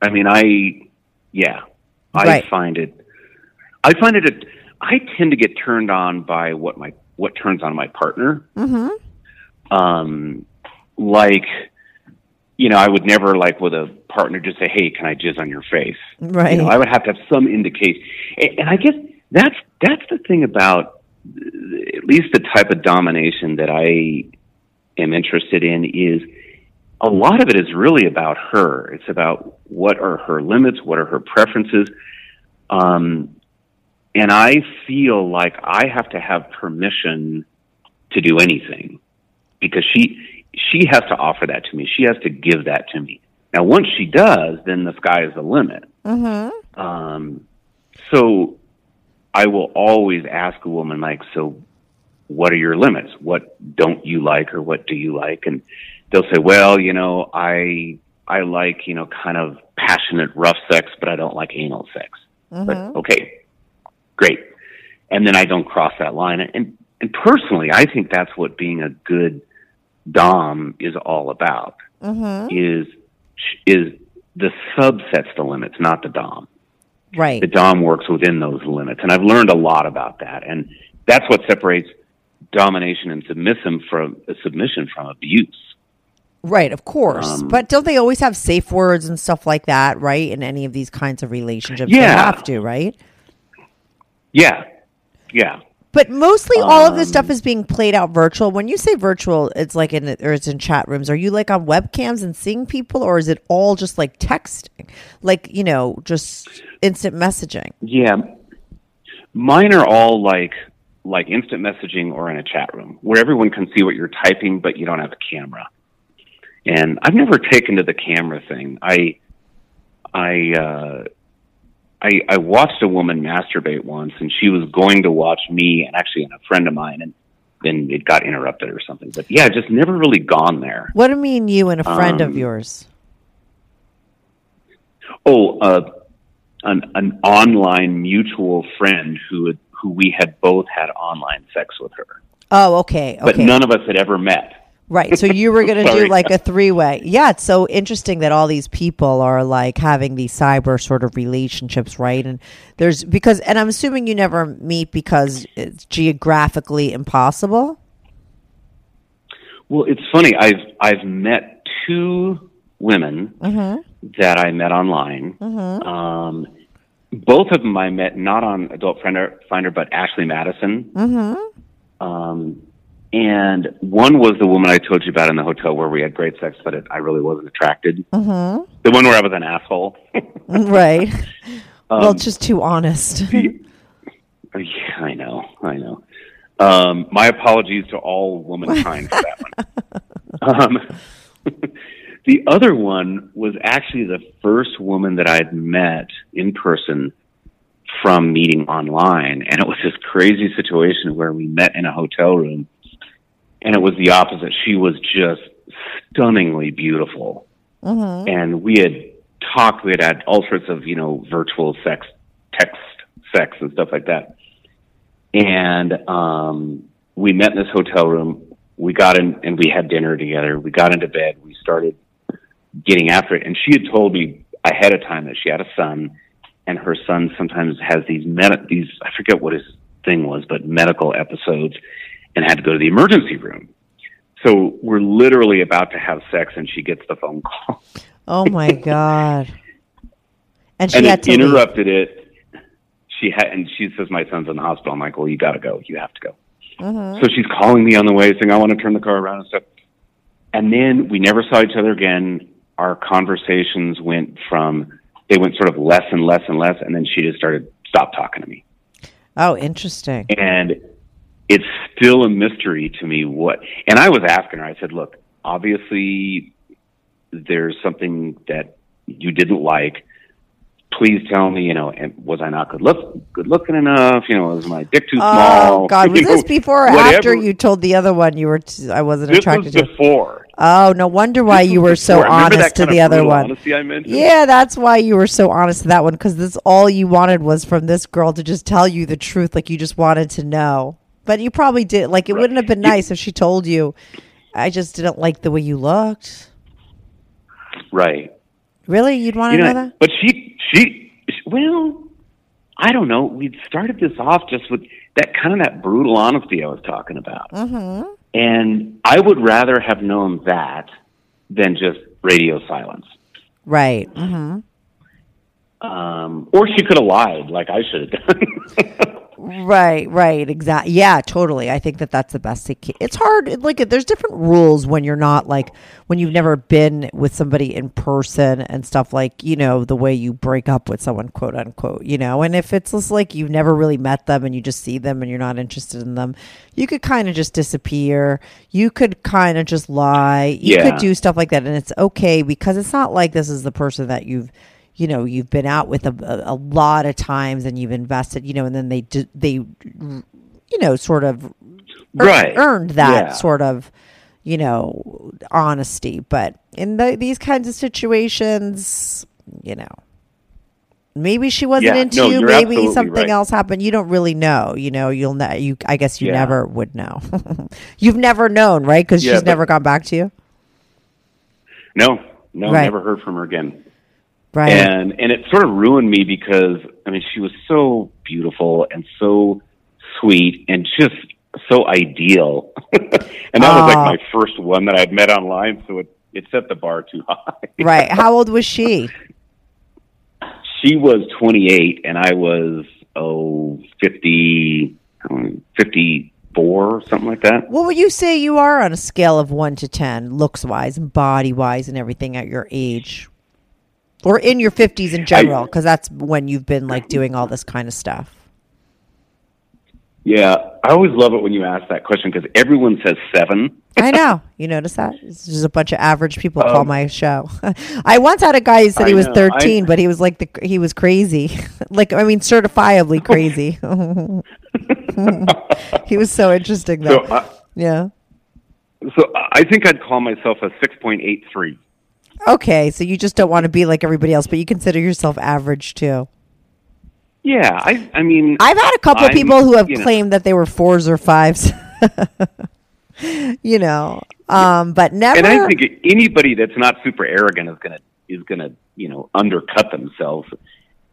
I mean, I, yeah, I Right. find it. I find it. A, I tend to get turned on by what my what turns on my partner. Mm-hmm. Um, like, you know, I would never like with a partner just say, "Hey, can I jizz on your face?" Right. You know, I would have to have some indication, and, and I guess that's that's the thing about at least the type of domination that I am interested in is a lot of it is really about her. It's about what are her limits, what are her preferences. Um, and I feel like I have to have permission to do anything because she she has to offer that to me. She has to give that to me. Now, once she does, then the sky is the limit. Um, so I will always ask a woman like, so what are your limits? What don't you like or what do you like? And they'll say, well, you know, I, I like, you know, kind of passionate, rough sex, but I don't like anal sex. But mm-hmm. okay, great. And then I don't cross that line. And, and personally, I think that's what being a good Dom is all about mm-hmm. is, is the sub sets the limits, not the Dom Right. the dom works within those limits and i've learned a lot about that and that's what separates domination and submission from submission from abuse Right, of course. Um, but don't they always have safe words and stuff like that, right? In any of these kinds of relationships, they Yeah. have to, right? yeah yeah But mostly all of this Um, stuff is being played out virtual. When you say virtual, it's like in or it's in chat rooms. Are you like on webcams and seeing people, or is it all just like texting, like you know, just instant messaging? yeah mine are all like like instant messaging or in a chat room where everyone can see what you're typing but you don't have a camera and i've never taken to the camera thing i i uh I, I watched a woman masturbate once, and she was going to watch me and actually and a friend of mine, and then it got interrupted or something. But yeah, just never really gone there. What do you mean, you and a friend of Um, yours? Oh, uh, an an online mutual friend who had, who we had both had online sex with her, Oh, okay, but none of us had ever met. Right. So you were going to do like a three way. Yeah. It's so interesting that all these people are like having these cyber sort of relationships, right? And there's because, and I'm assuming you never meet because it's geographically impossible. Well, it's funny. I've I've met two women that I met online. Um, both of them I met not on Adult Finder, Finder but Ashley Madison. Um, and one was the woman I told you about in the hotel where we had great sex, but it, I really wasn't attracted. The one where I was an asshole. Right. well, Um, just too honest. Yeah, I know, I know. Um, my apologies to all womankind for that one. The other one was actually the first woman that I'd met in person from meeting online, and it was this crazy situation where we met in a hotel room, and it was the opposite. She was just stunningly beautiful, and we had talked. We had had all sorts of you know virtual sex, text sex, and stuff like that and um, we met in this hotel room. We got in and we had dinner together. We got into bed. We started getting after it, and she had told me ahead of time that she had a son, and her son sometimes has these med- these I forget what his thing was, but medical episodes, and had to go to the emergency room. So we're literally about to have sex, and she gets the phone call. oh my God. And she and had to leave. interrupted it. She had, and she says, "My son's in the hospital." I'm like, "Well, you got to go. You have to go." Mm-hmm. So she's calling me on the way, saying, "I want to turn the car around and stuff." And then we never saw each other again. Our conversations went from they went sort of less and less and less, and then she just started stop talking to me. Oh, interesting. And it's still a mystery to me what. And I was asking her. I said, "Look, obviously, there's something that you didn't like." please tell me, you know, and was I not good look good looking enough? You know, was my dick too oh, small? Oh God! Was this before or whatever. after you told the other one you were? T- I wasn't This attracted was to. before. Oh, no wonder why you were so. Honest to the other one. I? Yeah, that's why you were so honest to that one because this all you wanted was from this girl to just tell you the truth, like you just wanted to know. But you probably did. Like it Right. wouldn't have been nice if she told you, "I just didn't like the way you looked." Right. Really, you'd want to You know, know, that? but she, she, well, I don't know. We'd started this off just with that kind of that brutal honesty I was talking about. Mm-hmm. And I would rather have known that than just radio silence. Right. hmm Um, or she could have lied like I should have done. Right, right, exactly. Yeah, totally. I think that that's the best. It's hard. Like, there's different rules when you're not like when you've never been with somebody in person and stuff. Like, you know, the way you break up with someone, quote unquote. You know, and if it's just like you've never really met them and you just see them and you're not interested in them, you could kind of just disappear. You could kind of just lie. You Yeah. could do stuff like that, and it's okay because it's not like this is the person that you've you know you've been out with a, a, lot of times and you've invested you know and then they they you know sort of Right. earned that Yeah. sort of you know honesty but in the, these kinds of situations you know maybe she wasn't Yeah, into no, you maybe something right. else happened you don't really know you know you'll ne- you i guess you Yeah. never would know you've never known right because Yeah, she's never gone back to you no, no, Right. never heard from her again. Right. And and it sort of ruined me because I mean she was so beautiful and so sweet and just so ideal, and that was like my first one that I'd met online, so it it set the bar too high. right. How old was she? She was 28 and I was oh 50, um, 54, something like that. What would you say you are on a scale of one to ten, looks wise and body wise and everything at your age, or in your fifties in general? Because that's when you've been like doing all this kind of stuff. Yeah, I always love it when you ask that question because everyone says seven. I know. You notice that? It's just a bunch of average people call Um, my show. I once had a guy who said he was know. 13, I- but he was like the he was crazy. like I mean certifiably crazy. he was so interesting So though. I, yeah. so I think I'd call myself a 6.83. Okay, so you just don't want to be like everybody else, but you consider yourself average too. Yeah, I I mean I've had a couple of I'm- people who have you know. claimed that they were fours or fives. you know, Um, but never. And I think anybody that's not super arrogant is gonna is gonna you know undercut themselves.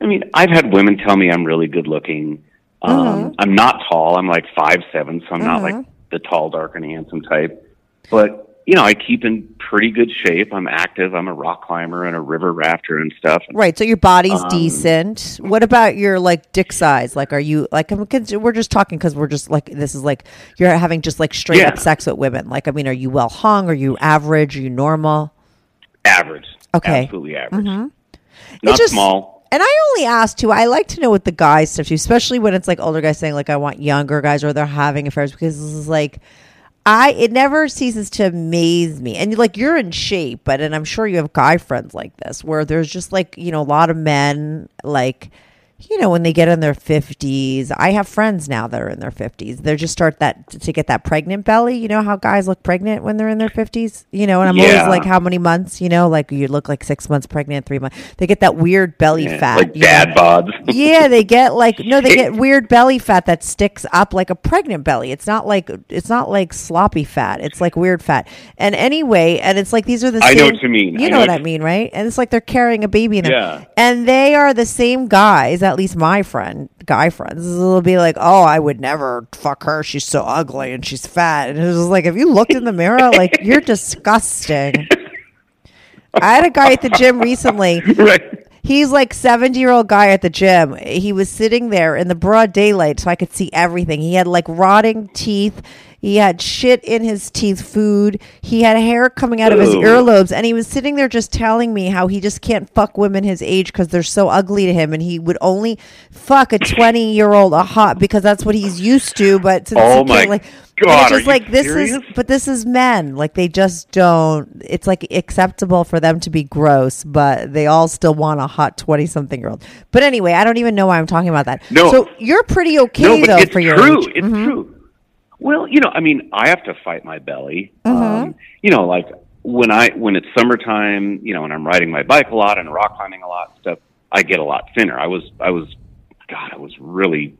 I mean, I've had women tell me I'm really good looking. Um, Mm-hmm. I'm not tall. I'm like five seven, so I'm not like the tall, dark, and handsome type. But you know, I keep in pretty good shape. I'm active. I'm a rock climber and a river rafter and stuff. Right. So your body's Um, decent. What about your like dick size? Like, are you like? I'm, we're just talking because we're just like this is like you're having just like straight Yeah. up sex with women. Like, I mean, are you well hung? Are you average? Are you normal? Average. Okay. Absolutely average. It Not just- small. And I only ask too. I like to know what the guys stuff too, especially when it's like older guys saying like I want younger guys or they're having affairs because this is like I it never ceases to amaze me. And like you're in shape, but and I'm sure you have guy friends like this where there's just like, you know, a lot of men like you know, when they get in their 50s, I have friends now that are in their 50s. They just start that to get that pregnant belly. You know how guys look pregnant when they're in their 50s? You know, and I'm Yeah. always like, how many months? You know, like you look like six months pregnant, three months. They get that weird belly Yeah, fat. like you know? dad bods. yeah, they get like no, they get weird belly fat that sticks up like a pregnant belly. It's not like it's not like sloppy fat. It's like weird fat. And anyway, and it's like these are the same. I know what you mean. You know, know what what I mean, right? And it's like they're carrying a baby in them. Yeah. And they are the same guys. At least my friend, guy friends, will be like, "Oh, I would never fuck her. She's so ugly and she's fat." And it was like, if you looked in the mirror, like you're disgusting. I had a guy at the gym recently right. He's like 70 year old guy at the gym. He was sitting there in the broad daylight so I could see everything. He had like rotting teeth. He had shit in his teeth, food. He had hair coming out of his earlobes. And he was sitting there just telling me how he just can't fuck women his age because they're so ugly to him. And he would only fuck a 20 year old a hot because that's what he's used to. But since Oh he my like, God, and it's are just like this is but this is men like they just don't it's like acceptable for them to be gross but they all still want a hot 20 something year old but anyway i don't even know why i'm talking about that No. so you're pretty okay no, though for your true. age It's Mhm. true. Well, you know, I mean, I have to fight my belly. Mm-hmm. Um, you know, like when I when it's summertime, you know, and I'm riding my bike a lot and rock climbing a lot and stuff, I get a lot thinner. I was I was God, I was really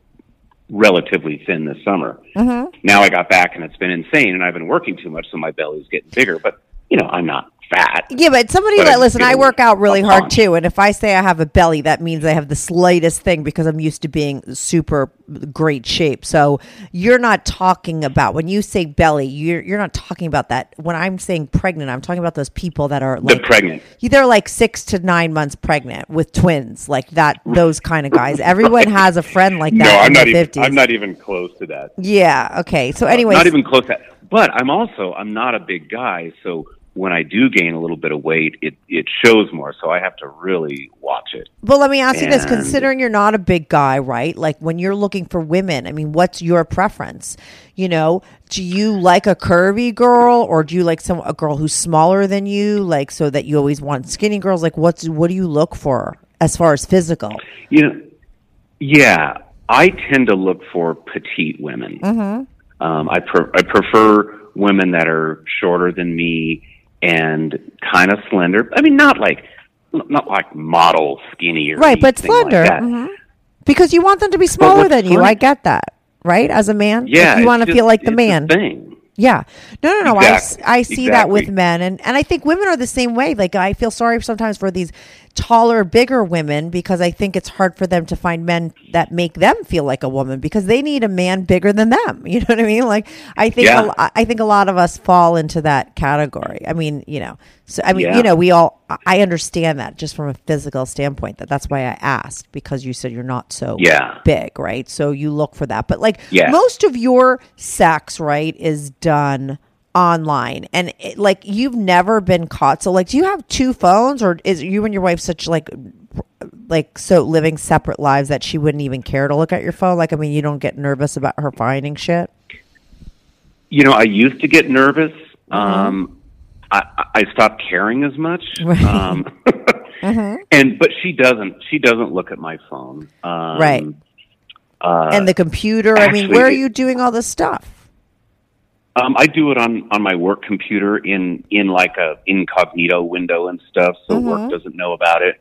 relatively thin this summer. Mm-hmm. Now I got back and it's been insane, and I've been working too much, so my belly's getting bigger. But you know, I'm not fat. yeah but somebody But that I'm listen i work out really hard punch. too and if i say i have a belly that means i have the slightest thing because i'm used to being super great shape so you're not talking about when you say belly you're you're not talking about that when i'm saying pregnant i'm talking about those people that are The like pregnant. they're like six to nine months pregnant with twins, like that. Those kind of guys. Everyone has a friend like that. No, I'm not even. 50s. I'm not even close to that. Yeah. Okay. So, uh, anyway, not even close to that. But I'm also I'm not a big guy, so when I do gain a little bit of weight, it it shows more. So I have to really watch it. well, let me ask you this: considering you're not a big guy, right? Like when you're looking for women, I mean, what's your preference? You know, do you like a curvy girl, or do you like some a girl who's smaller than you, like so that you always want skinny girls? Like, what's what do you look for as far as physical? You know, yeah, I tend to look for petite women. Mm-hmm. Um, I pre- I prefer women that are shorter than me and kind of slender. I mean, not like not like model skinny or Right, but anything like slender. that. Mhm. Because you want them to be smaller what's than you. I get that. Right? As a man? Like, Yeah, you want to feel like the it's man. thing. Yeah. No, no, no. I s Exactly. I, see that with men. And, and I think women are the same way. Like, I feel sorry sometimes for these taller, bigger women because I think it's hard for them to find men that make them feel like a woman because they need a man bigger than them. You know what I mean? Like, I think, Yeah. a, I think a lot of us fall into that category. I mean, you know, so, I mean, Yeah. you know, we all, I- understand that just from a physical standpoint that that's why I asked because you said you're not so Yeah. big, right? So you look for that. But like Yeah. most of your sex, right, is done online and it, like you've never been caught. So like do you have two phones or is you and your wife such like like so living separate lives that she wouldn't even care to look at your phone? Like I mean you don't get nervous about her finding shit? You know, I used to get nervous. Mm-hmm. Um, I, I stopped caring as much. Right. Um, And but she doesn't. She doesn't look at my phone. Um, Right. Uh, and the computer, I mean, where are you doing all this stuff? Um, I do it on on my work computer in in like a incognito window and stuff, so Mm-hmm. work doesn't know about it.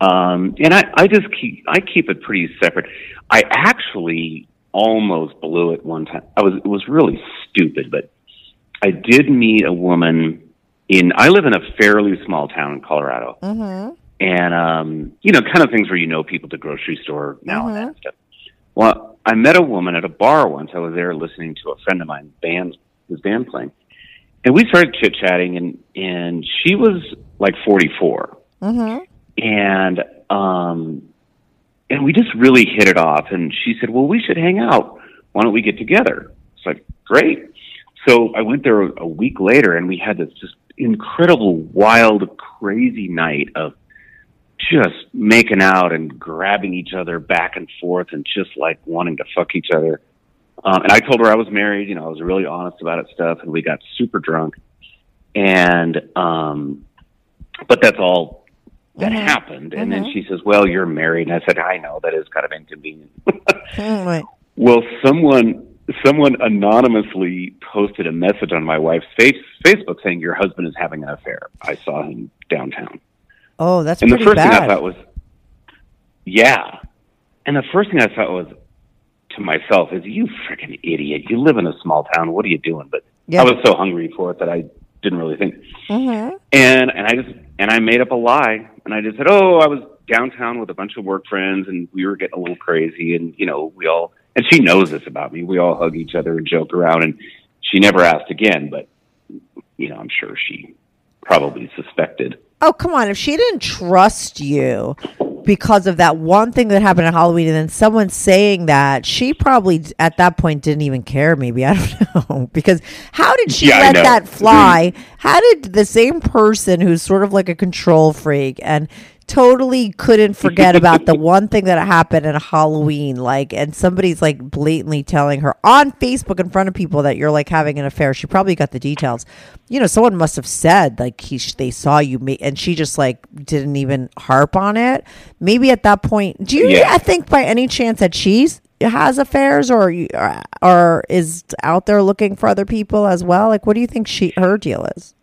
Um, and I I just keep I keep it pretty separate. I actually almost blew it one time. I was it was really stupid, but I did meet a woman in. I live in a fairly small town in Colorado, Mm-hmm. and um, you know, kind of things where you know people at the grocery store now and then Mm-hmm. and stuff. Well, I met a woman at a bar once. I was there listening to a friend of mine band his band playing, and we started chit chatting, and and she was like forty four, Mm-hmm. and um, and we just really hit it off. And she said, "Well, we should hang out. Why don't we get together?" It's like great. So I went there a week later, and we had this just incredible, wild, crazy night of just making out and grabbing each other back and forth, and just like wanting to fuck each other. Um, and I told her I was married. You know, I was really honest about it stuff, and we got super drunk. And um, but that's all that happened. And then she says, "Well, you're married." And I said, "I know that is kind of inconvenient." Right. Well, someone someone anonymously posted a message on my wife's face, Facebook saying your husband is having an affair. I saw him downtown. Oh, that's And the first bad. thing I thought was yeah. And the first thing I thought was to myself is you freaking idiot. You live in a small town. What are you doing? But Yeah. I was so hungry for it that I didn't really think. Mhm. And and I just and I made up a lie and I just said, "Oh, I was downtown with a bunch of work friends and we were getting a little crazy and you know, we all and she knows this about me. We all hug each other and joke around and she never asked again, but you know, I'm sure she probably suspected. Oh, come on. If she didn't trust you because of that one thing that happened at Halloween and then someone saying that, she probably at that point didn't even care, maybe. I don't know. Because how did she Yeah, let that fly? How did the same person who's sort of like a control freak and totally couldn't forget about the one thing that happened at Halloween, like, and somebody's like blatantly telling her on Facebook in front of people that you're like having an affair. She probably got the details. You know, someone must have said like he they saw you, ma- and she just like didn't even harp on it. Maybe at that point, do you Yeah. I think by any chance that she's has affairs or or- or is out there looking for other people as well? Like, what do you think she her deal is?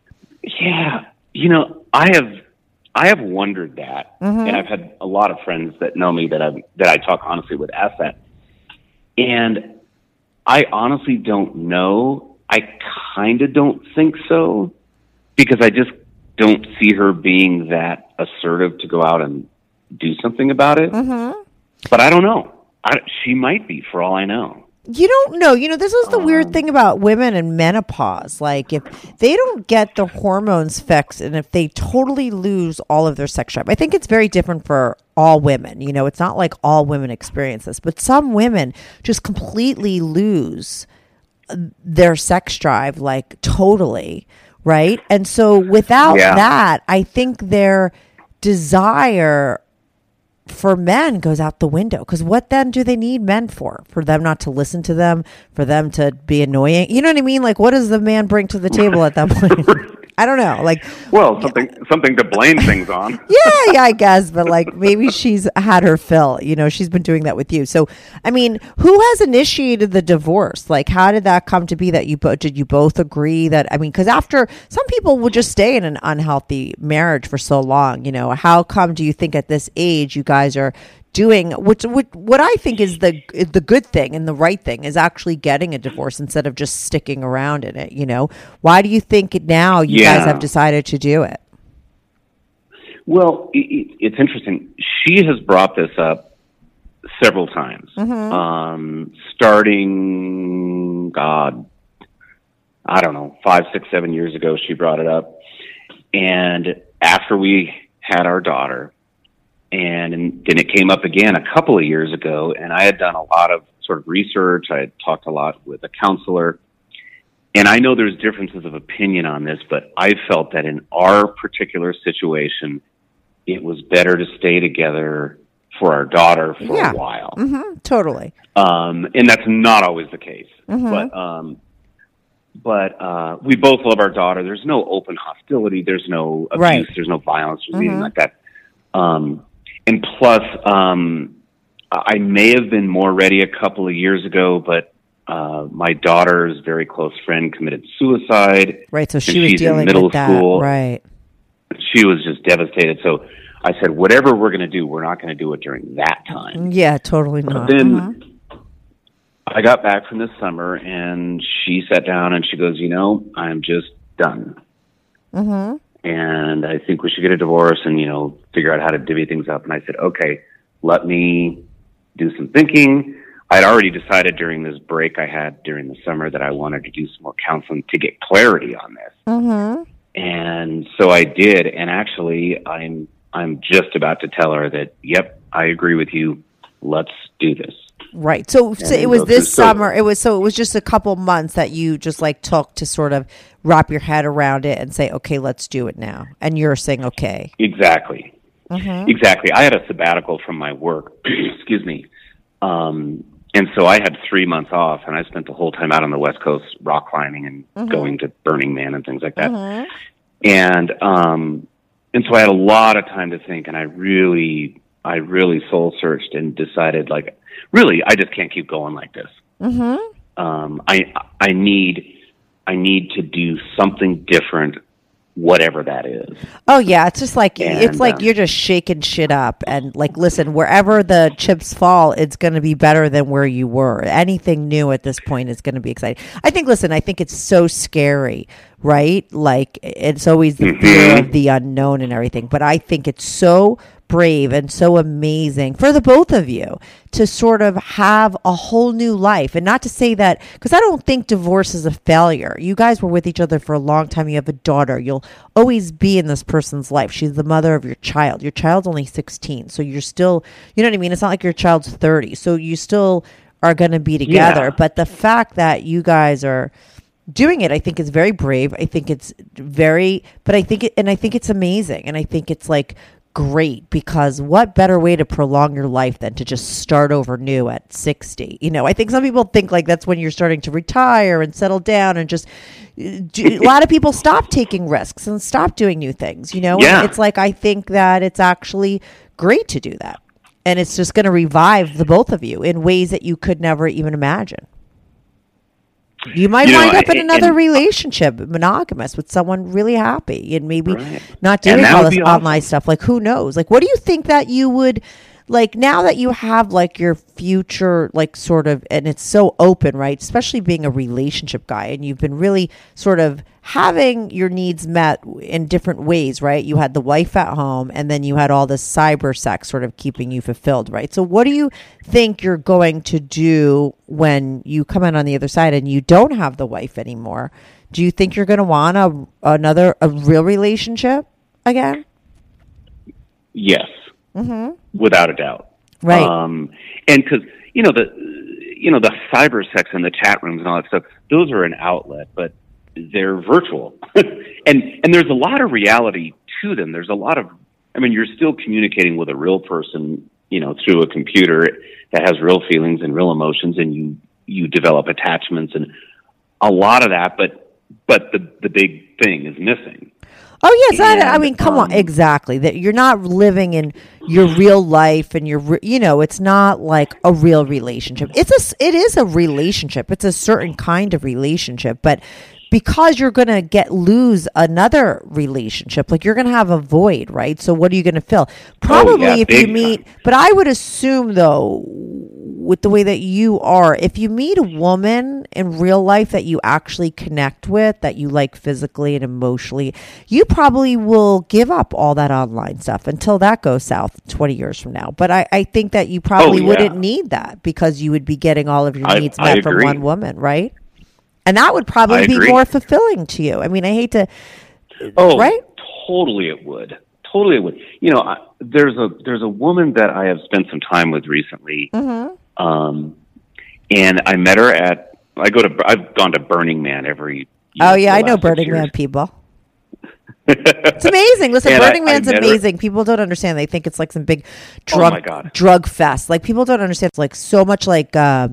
Yeah, you know, I have I have wondered that, mm-hmm. and I've had a lot of friends that know me that I that I talk honestly with ask that, and I honestly don't know. I kind of don't think so because I just don't see her being that assertive to go out and do something about it. Mm-hmm. But I don't know. I, she might be, for all I know. You don't know. You know, this is the weird oh. thing about women and menopause. Like, if they don't get the hormones fixed and if they totally lose all of their sex drive, I think it's very different for all women. You know, it's not like all women experience this, but some women just completely lose uh, their sex drive, like totally, right? And so without Yeah. that, I think their desire for men goes out the window because what then do they need men for? For them not to listen to them for them to be annoying. You know what i mean? Like what does the man bring to the table at that point i don't know like Well, something something to blame things on. yeah yeah i guess but like maybe she's had her fill you know she's been doing that with you. So i mean who has initiated the divorce? Like how did that come to be that you both did you both agree that i mean because after some people would just stay in an unhealthy marriage for so long you know. How come do you think at this age you guys are doing which what, what i think is the the good thing and the right thing is actually getting a divorce instead of just sticking around in it you know why do you think now you guys have decided to do it Well, i i it's interesting. She has brought this up several times. Um, starting, God, I don't know, five, six, seven years ago, she brought it up. And after we had our daughter, and, and then it came up again a couple of years ago, and I had done a lot of sort of research. I had talked a lot with a counselor. And I know there's differences of opinion on this, but I felt that in our particular situation, it was better to stay together for our daughter for Yeah. a while. hmm totally Um, and that's not always the case. Mm-hmm. But um, but uh, we both love our daughter. There's no open hostility. There's no abuse. Right. Mm-hmm. There's no violence. There's anything like that. Um, and plus, um, I may have been more ready a couple of years ago, but uh, my daughter's very close friend committed suicide. Right. So she was she's in dealing middle with that. school. Right. She was just devastated. So I said, whatever we're going to do, we're not going to do it during that time. Yeah, totally not. But then Mhm. I got back from this summer and she sat down and she goes, you know, I'm just done. Mm-hmm. And I think we should get a divorce and, you know, figure out how to divvy things up. And I said, okay, let me do some thinking. I'd already decided during this break I had during the summer that I wanted to do some more counseling to get clarity on this. Mm-hmm. And so I did. And actually, I'm, I'm just about to tell her that, yep, I agree with you. Let's do this. Right. So, so it was this summer. It was so it was just a couple months that you just like took to sort of wrap your head around it and say, okay, let's do it now. And you're saying, okay. Exactly. Exactly. I had a sabbatical from my work. Excuse me. Um, and so I had three months off, and I spent the whole time out on the West Coast rock climbing and going to Burning Man and things like that. And um, and so I had a lot of time to think, and I really, I really soul searched and decided, like, really, I just can't keep going like this. Um, I I need I need to do something different, whatever that is. Oh yeah, it's just like it's like um, you're just shaking shit up and like listen, wherever the chips fall, it's going to be better than where you were. Anything new at this point is going to be exciting. I think listen, I think it's so scary, right? Like it's always the fear of the unknown and everything, but I think it's so brave and so amazing for the both of you to sort of have a whole new life. And not to say that because i don't think divorce is a failure. You guys were with each other for a long time. You have a daughter. You'll always be in this person's life. She's the mother of your child. Your child's only 16 so you're still you know what i mean? It's not like your child's 30 so you still are going to be together. Yeah. but the fact that you guys are doing it i think is very brave. I think it's very but i think it and i think it's amazing. And i think it's like great because what better way to prolong your life than to just start over new at 60 you know i think some people think like that's when you're starting to retire and settle down and just do, a lot of people stop taking risks and stop doing new things you know? And Yeah. it's like i think that it's actually great to do that. And it's just going to revive the both of you in ways that you could never even imagine you might You know, wind up in another and- relationship, monogamous, with someone really happy, and maybe Right. not doing all this be awesome. online stuff. Like, who knows? Like, what do you think that you would like now that you have like your future, like sort of, and it's so open, right? Especially being a relationship guy, and you've been really sort of having your needs met in different ways, right? You had the wife at home, and then you had all this cyber sex sort of keeping you fulfilled, right? So, what do you think you're going to do when you come in on the other side and you don't have the wife anymore? Do you think you're going to want a another a real relationship again? Yes, mm-hmm. Without a doubt. Right. Um, and because you know the you know the cyber sex and the chat rooms and all that stuff, those are an outlet, but they're virtual, and and there's a lot of reality to them. There's a lot of, I mean, you're still communicating with a real person, you know, through a computer that has real feelings and real emotions, and you you develop attachments and a lot of that, but but the the big thing is missing. Oh yes, I, I mean, come on, um, exactly. That you're not living in your real life, and you're, re- you know, it's not like a real relationship. It's a it is a relationship. It's a certain kind of relationship, but because you're gonna get lose another relationship, like you're gonna have a void, right? So what are you gonna fill? Probably yeah, if you meet, time. but I would assume though, with the way that you are, if you meet a woman in real life that you actually connect with, that you like physically and emotionally, you probably will give up all that online stuff until that goes south 20 years from now. But I, I think that you probably Oh, yeah. wouldn't need that because you would be getting all of your I- needs I met from agree. one woman, right? And that would probably be more fulfilling to you. I mean, I hate to. Oh, Right? Totally, it would. Totally, it would. You know, I, there's a there's a woman that I have spent some time with recently, Mm-hmm. Um, and I met her at. I go to. I've gone to Burning Man every. Oh yeah, I know Burning. Man people. It's amazing. Listen, And Burning I Man's her- amazing. People don't understand. They think it's like some big Oh, drug God. drug fest. Like people don't understand. It's like so much like uh,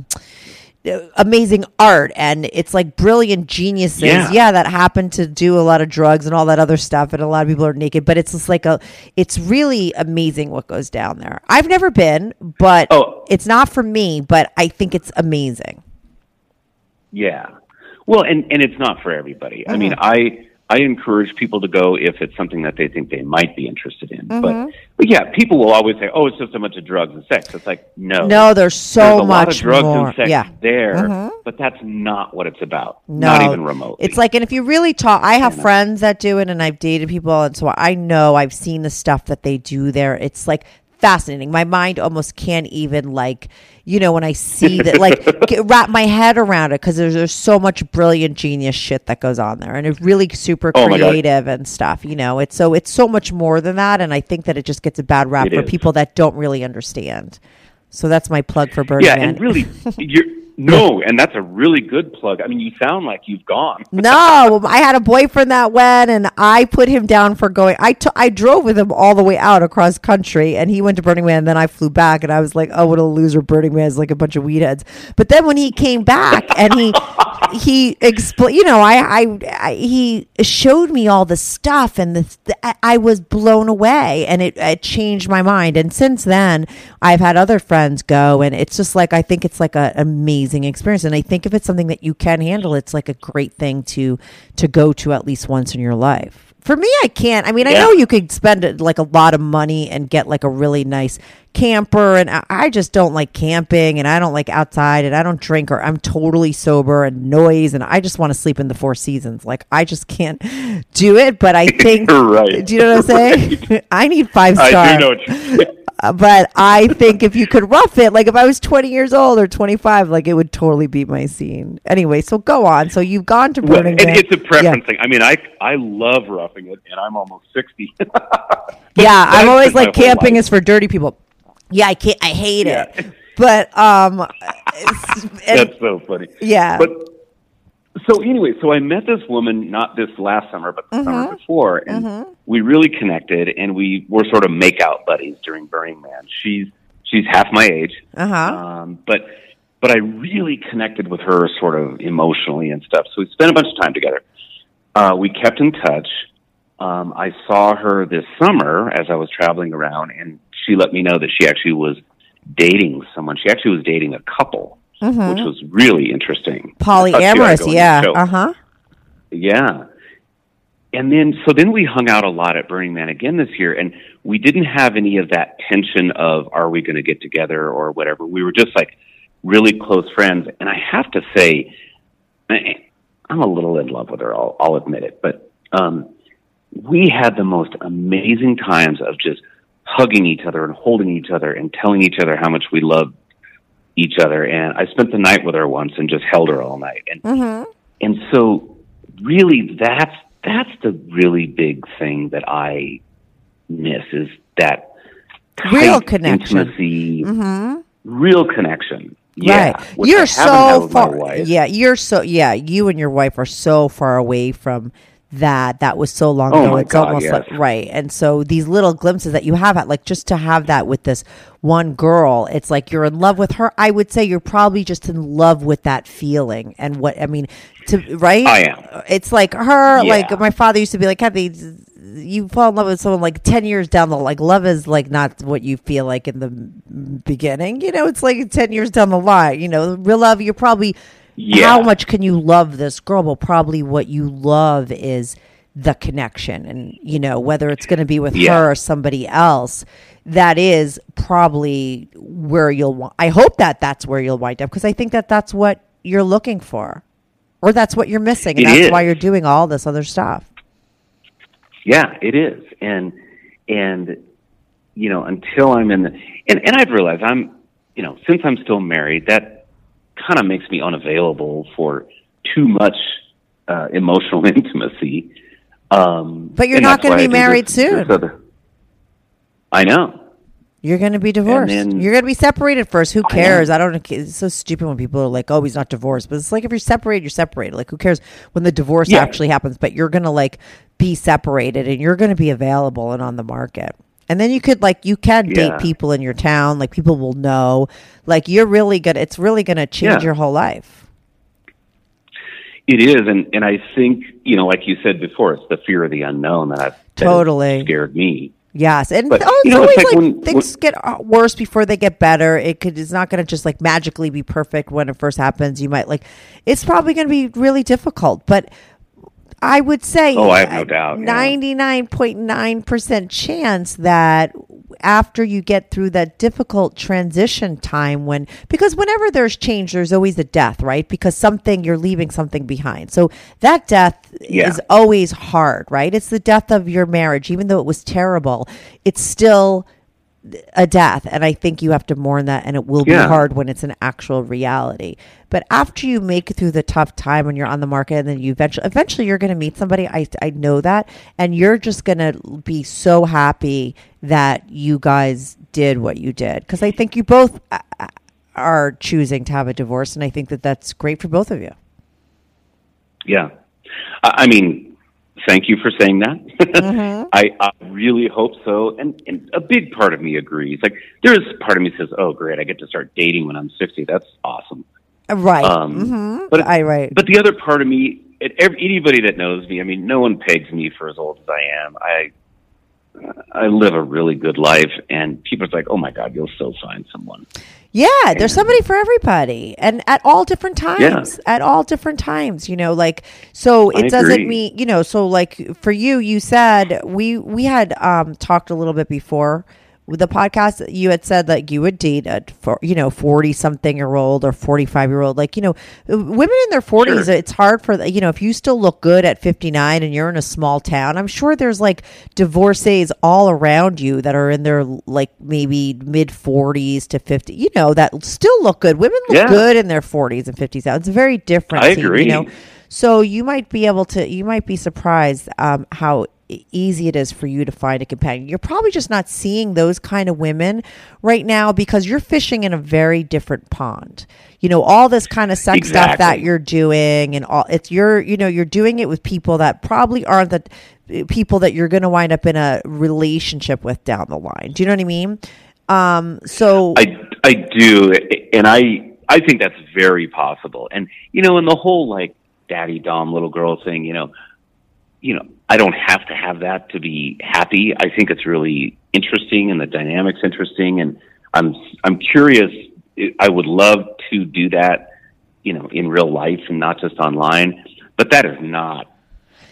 amazing art, and it's like brilliant geniuses. Yeah. Yeah. that happen to do a lot of drugs and all that other stuff, and a lot of people are naked. But it's just like a. It's really amazing what goes down there. I've never been, but Oh. it's not for me. But I think it's amazing. Yeah. Well, and and it's not for everybody. I mean, Mm-hmm. I I encourage people to go if it's something that they think they might be interested in. Mm-hmm. But but yeah, people will always say, "Oh, it's just a bunch of drugs and sex." It's like no, No, there's so there's a much lot of drugs more. and sex Yeah. there, but that's not what it's about. No, not even remotely. It's like, and if you really talk, I have friends that do it, and I've dated people, and so I know I've seen the stuff that they do there. It's like fascinating. My mind almost can't even like, you know, when I see that, like, get, wrap my head around it because there's there's so much brilliant genius shit that goes on there, and it's really super Oh creative and stuff. You know, it's so it's so much more than that, and I think that it just gets a bad rap It for is. people that don't really understand. So that's my plug for Burning yeah, Man. and really, you're no, and that's a really good plug. I mean, you sound like you've gone. No, I had a boyfriend that went, and I put him down for going. I t- I drove with him all the way out across country, and he went to Burning Man. And then I flew back, and I was like, "Oh, what a loser! Burning Man is like a bunch of weed heads." But then when he came back, and he he expl- you know, I, I I he showed me all the stuff, and the, the I- was blown away, and it it changed my mind. And since then, I've had other friends go, and it's just like I think it's like an amazing experience. And I think if it's something that you can handle, it's like a great thing to to go to at least once in your life. For me, I can't. I mean, I Yeah. know you could spend like a lot of money and get like a really nice camper, and I- I just don't like camping, and I don't like outside, and I don't drink, or I'm totally sober and noise, and I just want to sleep in the Four Seasons. Like I just can't do it. But I think, Right. do you know what I'm saying? I need five star. I do know. But I think if you could rough it, like if I was 20 years old or 25, like it would totally be my scene. Anyway, so go on. So you've gone to well, Burning it, Man. it's a preference Yeah, thing. I mean, I I love roughing it, and I'm almost sixty. Yeah, I'm always like camping is for dirty people. Yeah, I can't. I hate Yeah. it. But um, That's so funny. Yeah. But so anyway, so I met this woman not this last summer, but the Mm-hmm. summer before, and we really connected, and we were sort of make out buddies during Burning Man. She's she's half my age, uh-huh. um, but but I really connected with her sort of emotionally and stuff. So we spent a bunch of time together. Uh, we kept in touch. Um, I saw her this summer as I was traveling around, and she let me know that she actually was dating someone. She actually was dating a couple, which was really interesting. I thought she ought to Polyamorous. go on the Yeah. Uh huh. Yeah. And then, so then we hung out a lot at Burning Man again this year, and we didn't have any of that tension of, are we going to get together or whatever. We were just like really close friends. And I have to say, I'm a little in love with her, I'll, I'll admit it. But um, we had the most amazing times of just hugging each other and holding each other and telling each other how much we loved each other. And I spent the night with her once and just held her all night. And mm-hmm. and so really that's that's the really big thing that I miss is that Real connection. intimacy, mm-hmm. real connection. Yeah, right. You're so far. Yeah, you're so. Yeah, you and your wife are so far away from that. That was so long Oh ago. it's God, almost yes. like right. And so these little glimpses that you have at like just to have that with this one girl, it's like you're in love with her. I would say you're probably just in love with that feeling and what I mean. To right, I am. It's like her. Yeah. Like my father used to be like, Kathy. You fall in love with someone like ten years down the like love is like not what you feel like in the beginning. You know, it's like ten years down the line. You know, real love. You're probably Yeah. how much can you love this girl? Well, probably what you love is the connection, and you know whether it's going to be with Yeah. her or somebody else. That is probably where you'll. want I hope that that's where you'll wind up because I think that that's what you're looking for, or that's what you're missing, and It that's is. why you're doing all this other stuff. Yeah, it is. And and you know, until I'm in the and, and I've realized I'm you know, since I'm still married, that kind of makes me unavailable for too much uh, emotional intimacy. Um, But you're not gonna be married this- soon. this other- I know. You're going to be divorced. then- you're going to be separated first. Who cares? know. I, don't. It's so stupid when people are like, "Oh, he's not divorced," but it's like if you're separated, you're separated. Like, who cares when the divorce Yeah. actually happens? But you're going to like be separated, and you're going to be available and on the market. And then you could like you can date Yeah. people in your town. Like people will know. Like you're really good. It's really going to change Yeah. your whole life. It is, and and I think you know, like you said before, it's the fear of the unknown that, I've, that Totally. scared me. Yes, and But, oh, it's you know, always it's like, like when- things get uh, worse before they get better. It could it's not going to just like magically be perfect when it first happens. You might like it's probably going to be really difficult, but I would say Oh, I have no doubt. Ninety nine point nine percent chance that after you get through that difficult transition time when because whenever there's change there's always a death right because something you're leaving something behind so that death Yeah. is always hard right it's the death of your marriage even though it was terrible it's still a death and i think you have to mourn that and it will be Yeah. hard when it's an actual reality but after you make it through the tough time when you're on the market and then you eventually eventually you're going to meet somebody i i know that and you're just going to be so happy that you guys did what you did because i think you both uh, uh, are choosing to have a divorce and i think that that's great for both of you Yeah. I mean, thank you for saying that. Mm-hmm. I, I really hope so. And, and a big part of me agrees. Like, there is part of me says, oh, great, I get to start dating when I'm 60. That's awesome. Right Um, Mhm. but- i right But the other part of me, it, every, anybody that knows me, I mean, no one pegs me for as old as I am. I, I live a really good life, and people are like, "Oh my God, you'll still find someone." Yeah, there's somebody for everybody, and at all different times. At all different times, you know, like so. It I doesn't agree. mean you know. So like for you, you said we we had um talked a little bit before the podcast. You had said like you would date a for you know forty something year old or forty five year old. Like you know, women in their forties. Sure. It's hard for you know if you still look good at fifty nine and you're in a small town. I'm sure there's like divorcees all around you that are in their like maybe mid forties to fifty. You know that still look good. Women look Yeah. good in their forties and fifties. now. It's very different. I to, You know, so you might be able to. You might be surprised um, how easy it is for you to find a companion. You're probably just not seeing those kind of women right now because you're fishing in a very different pond. You know, all this kind of sex stuff that you're doing and all it's you're you know, you're doing it with people that probably aren't the people that you're going to wind up in a relationship with down the line. Do you know what I mean? Um so I I do, and I I think that's very possible. And you know, in the whole like daddy dom little girl thing, you know, you know, I don't have to have that to be happy. I think it's really interesting, and the dynamics interesting, and I'm I'm curious. I would love to do that, you know, in real life and not just online. But that is not.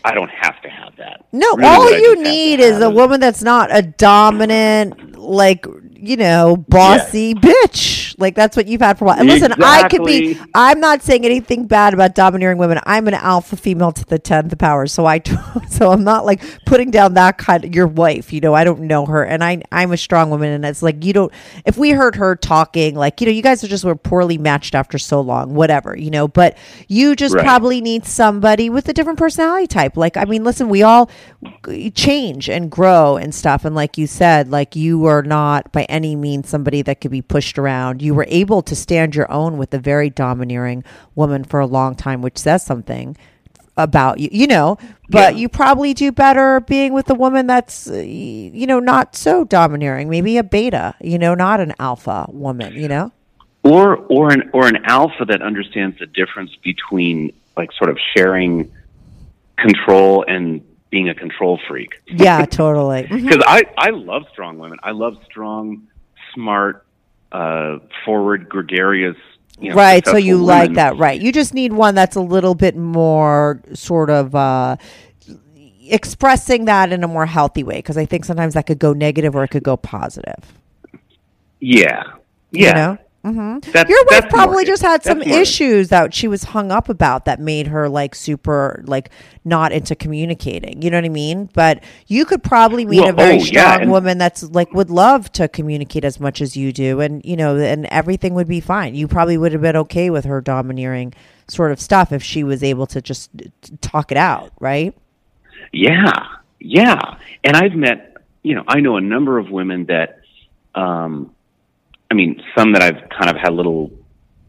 I don't have to have that. No, Really all you just have to need is a woman that's not a dominant, like you know, bossy bitch. Like that's what you've had for a while. And listen, I could be. I'm not saying anything bad about domineering women. I'm an alpha female to the tenth power, so I. So I'm not like putting down that kind. Of, your wife, you know, I don't know her, and I. I'm a strong woman, and it's like you don't. If we heard her talking, like you know, you guys are just were poorly matched after so long, whatever, you know. But you just Right. probably need somebody with a different personality type. Like, I mean, listen, we all change and grow and stuff. And like you said, like you are not by any means somebody that could be pushed around. You were able to stand your own with a very domineering woman for a long time, which says something about you, you know, but Yeah. you probably do better being with a woman that's, uh, you know, not so domineering, maybe a beta, you know, not an alpha woman, you know? or or an or an alpha that understands the difference between like sort of sharing control and being a control freak. Yeah, totally. Mhm. Because I I love strong women. I love strong, smart, uh, forward, gregarious. You know, right so you successful like that right you just need one that's a little bit more sort of uh expressing that in a more healthy way because i think sometimes that could go negative or it could go positive Yeah, yeah. you know hmm That's- your wife probably more- just had some more- issues that she was hung up about that made her like super like not into communicating. You know what i mean? But you could probably meet Well, a very oh, yeah, strong and- woman that's like would love to communicate as much as you do and you know and everything would be fine. You probably would have been okay with her domineering sort of stuff if she was able to just talk it out right? Yeah, yeah. And I've met, you know, I know a number of women that, um, I mean, some that I've kind of had little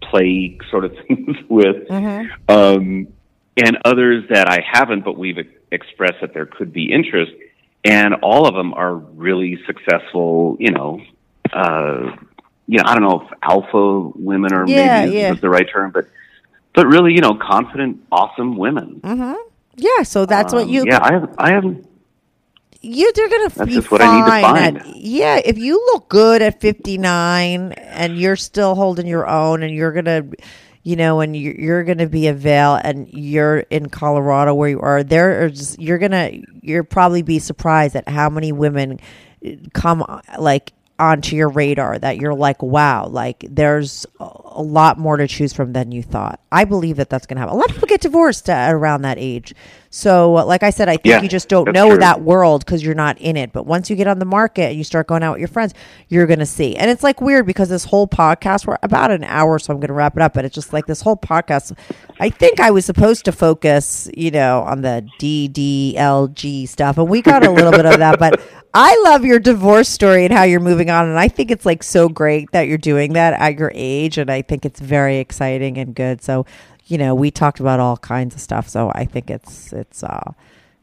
play sort of things with, um, and others that I haven't, but we've expressed that there could be interest. And all of them are really successful, you know, uh, you know, I don't know if alpha women or Yeah, maybe yeah. is the right term, but, but really, you know, confident, awesome women. yeah so that's what Um, you yeah, I haven't, I haven't, you they're gonna That's be just what I need to fine find. at- yeah, if you look good at 59 and you're still holding your own and you're gonna you know, and you're, you're to be a veil, and you're in Colorado where you are, there are just, you're to, you're probably be surprised at how many women uh, come uh, like onto your radar that you're like, wow, like there's a lot more to choose from than you thought. I believe that that's going to happen. A lot of people get divorced at around that age. So, like I said, I think Yeah, you just don't know true. that world because you're not in it. But once you get on the market and you start going out with your friends, you're going to see. And it's like weird because this whole podcast, we're about an hour, so I'm going to wrap it up. But it's just like this whole podcast. I think I was supposed to focus, you know, on the DDLG stuff, and we got a little bit of that. But I love your divorce story and how you're moving on, and I think it's like so great that you're doing that at your age, and I think it's very exciting and good. So, you know, we talked about all kinds of stuff, so I think it's it's uh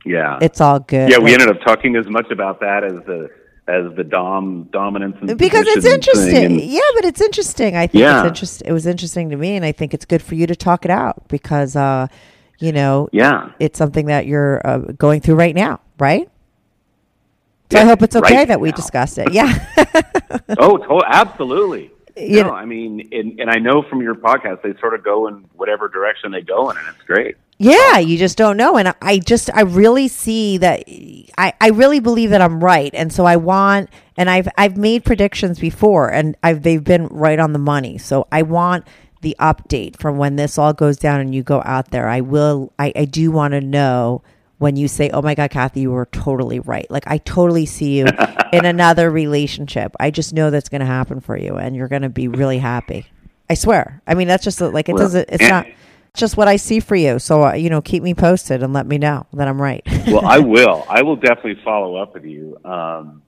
Yeah. it's all good. yeah, we Like- ended up talking as much about that as the as the dom dominance and because it's interesting. yeah, but it's interesting. I think Yeah. it's interest. It was interesting to me, and I think it's good for you to talk it out because, uh, you know, yeah. it's something that you're uh, going through right now, right? So I hope it's okay right that we now. discussed it. Yeah, Oh, to- absolutely. You no, know- I mean, and, and I know from your podcast they sort of go in whatever direction they go in, and it's great. yeah. You just don't know, and I just I really see that. I I really believe that I'm right, and so I want. And I've I've made predictions before, and I've they've been right on the money. So I want the update from when this all goes down and you go out there. I will. I I do want to know when you say, "Oh my God, Kathy, you were totally right." Like I totally see you in another relationship. I just know that's going to happen for you, and you're going to be really happy. I swear. I mean, that's just like it Well, doesn't. It's not. Just what I see for you. So uh, you know, keep me posted and let me know that I'm right. Well, I will. I will definitely follow up with you. Um,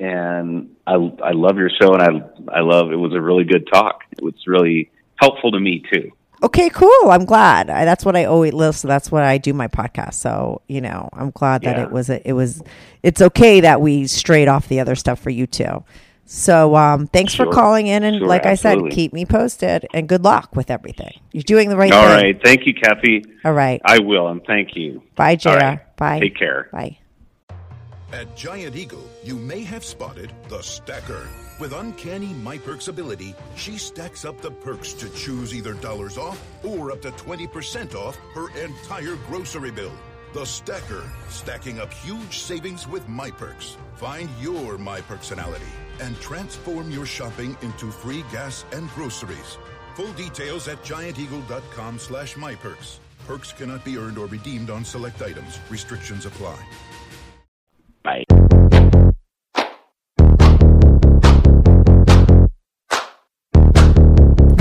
and I I love your show, and I I love it was a really good talk. It was really helpful to me too. Okay, cool. I'm glad. I, that's what I always listen. That's what I do my podcast. So you know, I'm glad that Yeah. it was. A, it was. It's okay that we strayed off the other stuff for you too. So um, thanks for calling in, and Sure, like I said, keep me posted, and good luck with everything. You're doing the right All thing. All right, thank you, Kathy. All right. I will, and thank you. Bye, JR. All right. Bye. Take care. Bye. At Giant Eagle, you may have spotted the stacker. With uncanny My Perks ability, she stacks up the perks to choose either dollars off or up to 20% off her entire grocery bill. The Stacker, stacking up huge savings with My Perks. Find your My Personality and transform your shopping into free gas and groceries. Full details at gianteagle.com slash myperks. Perks cannot be earned or redeemed on select items. Restrictions apply. Bye.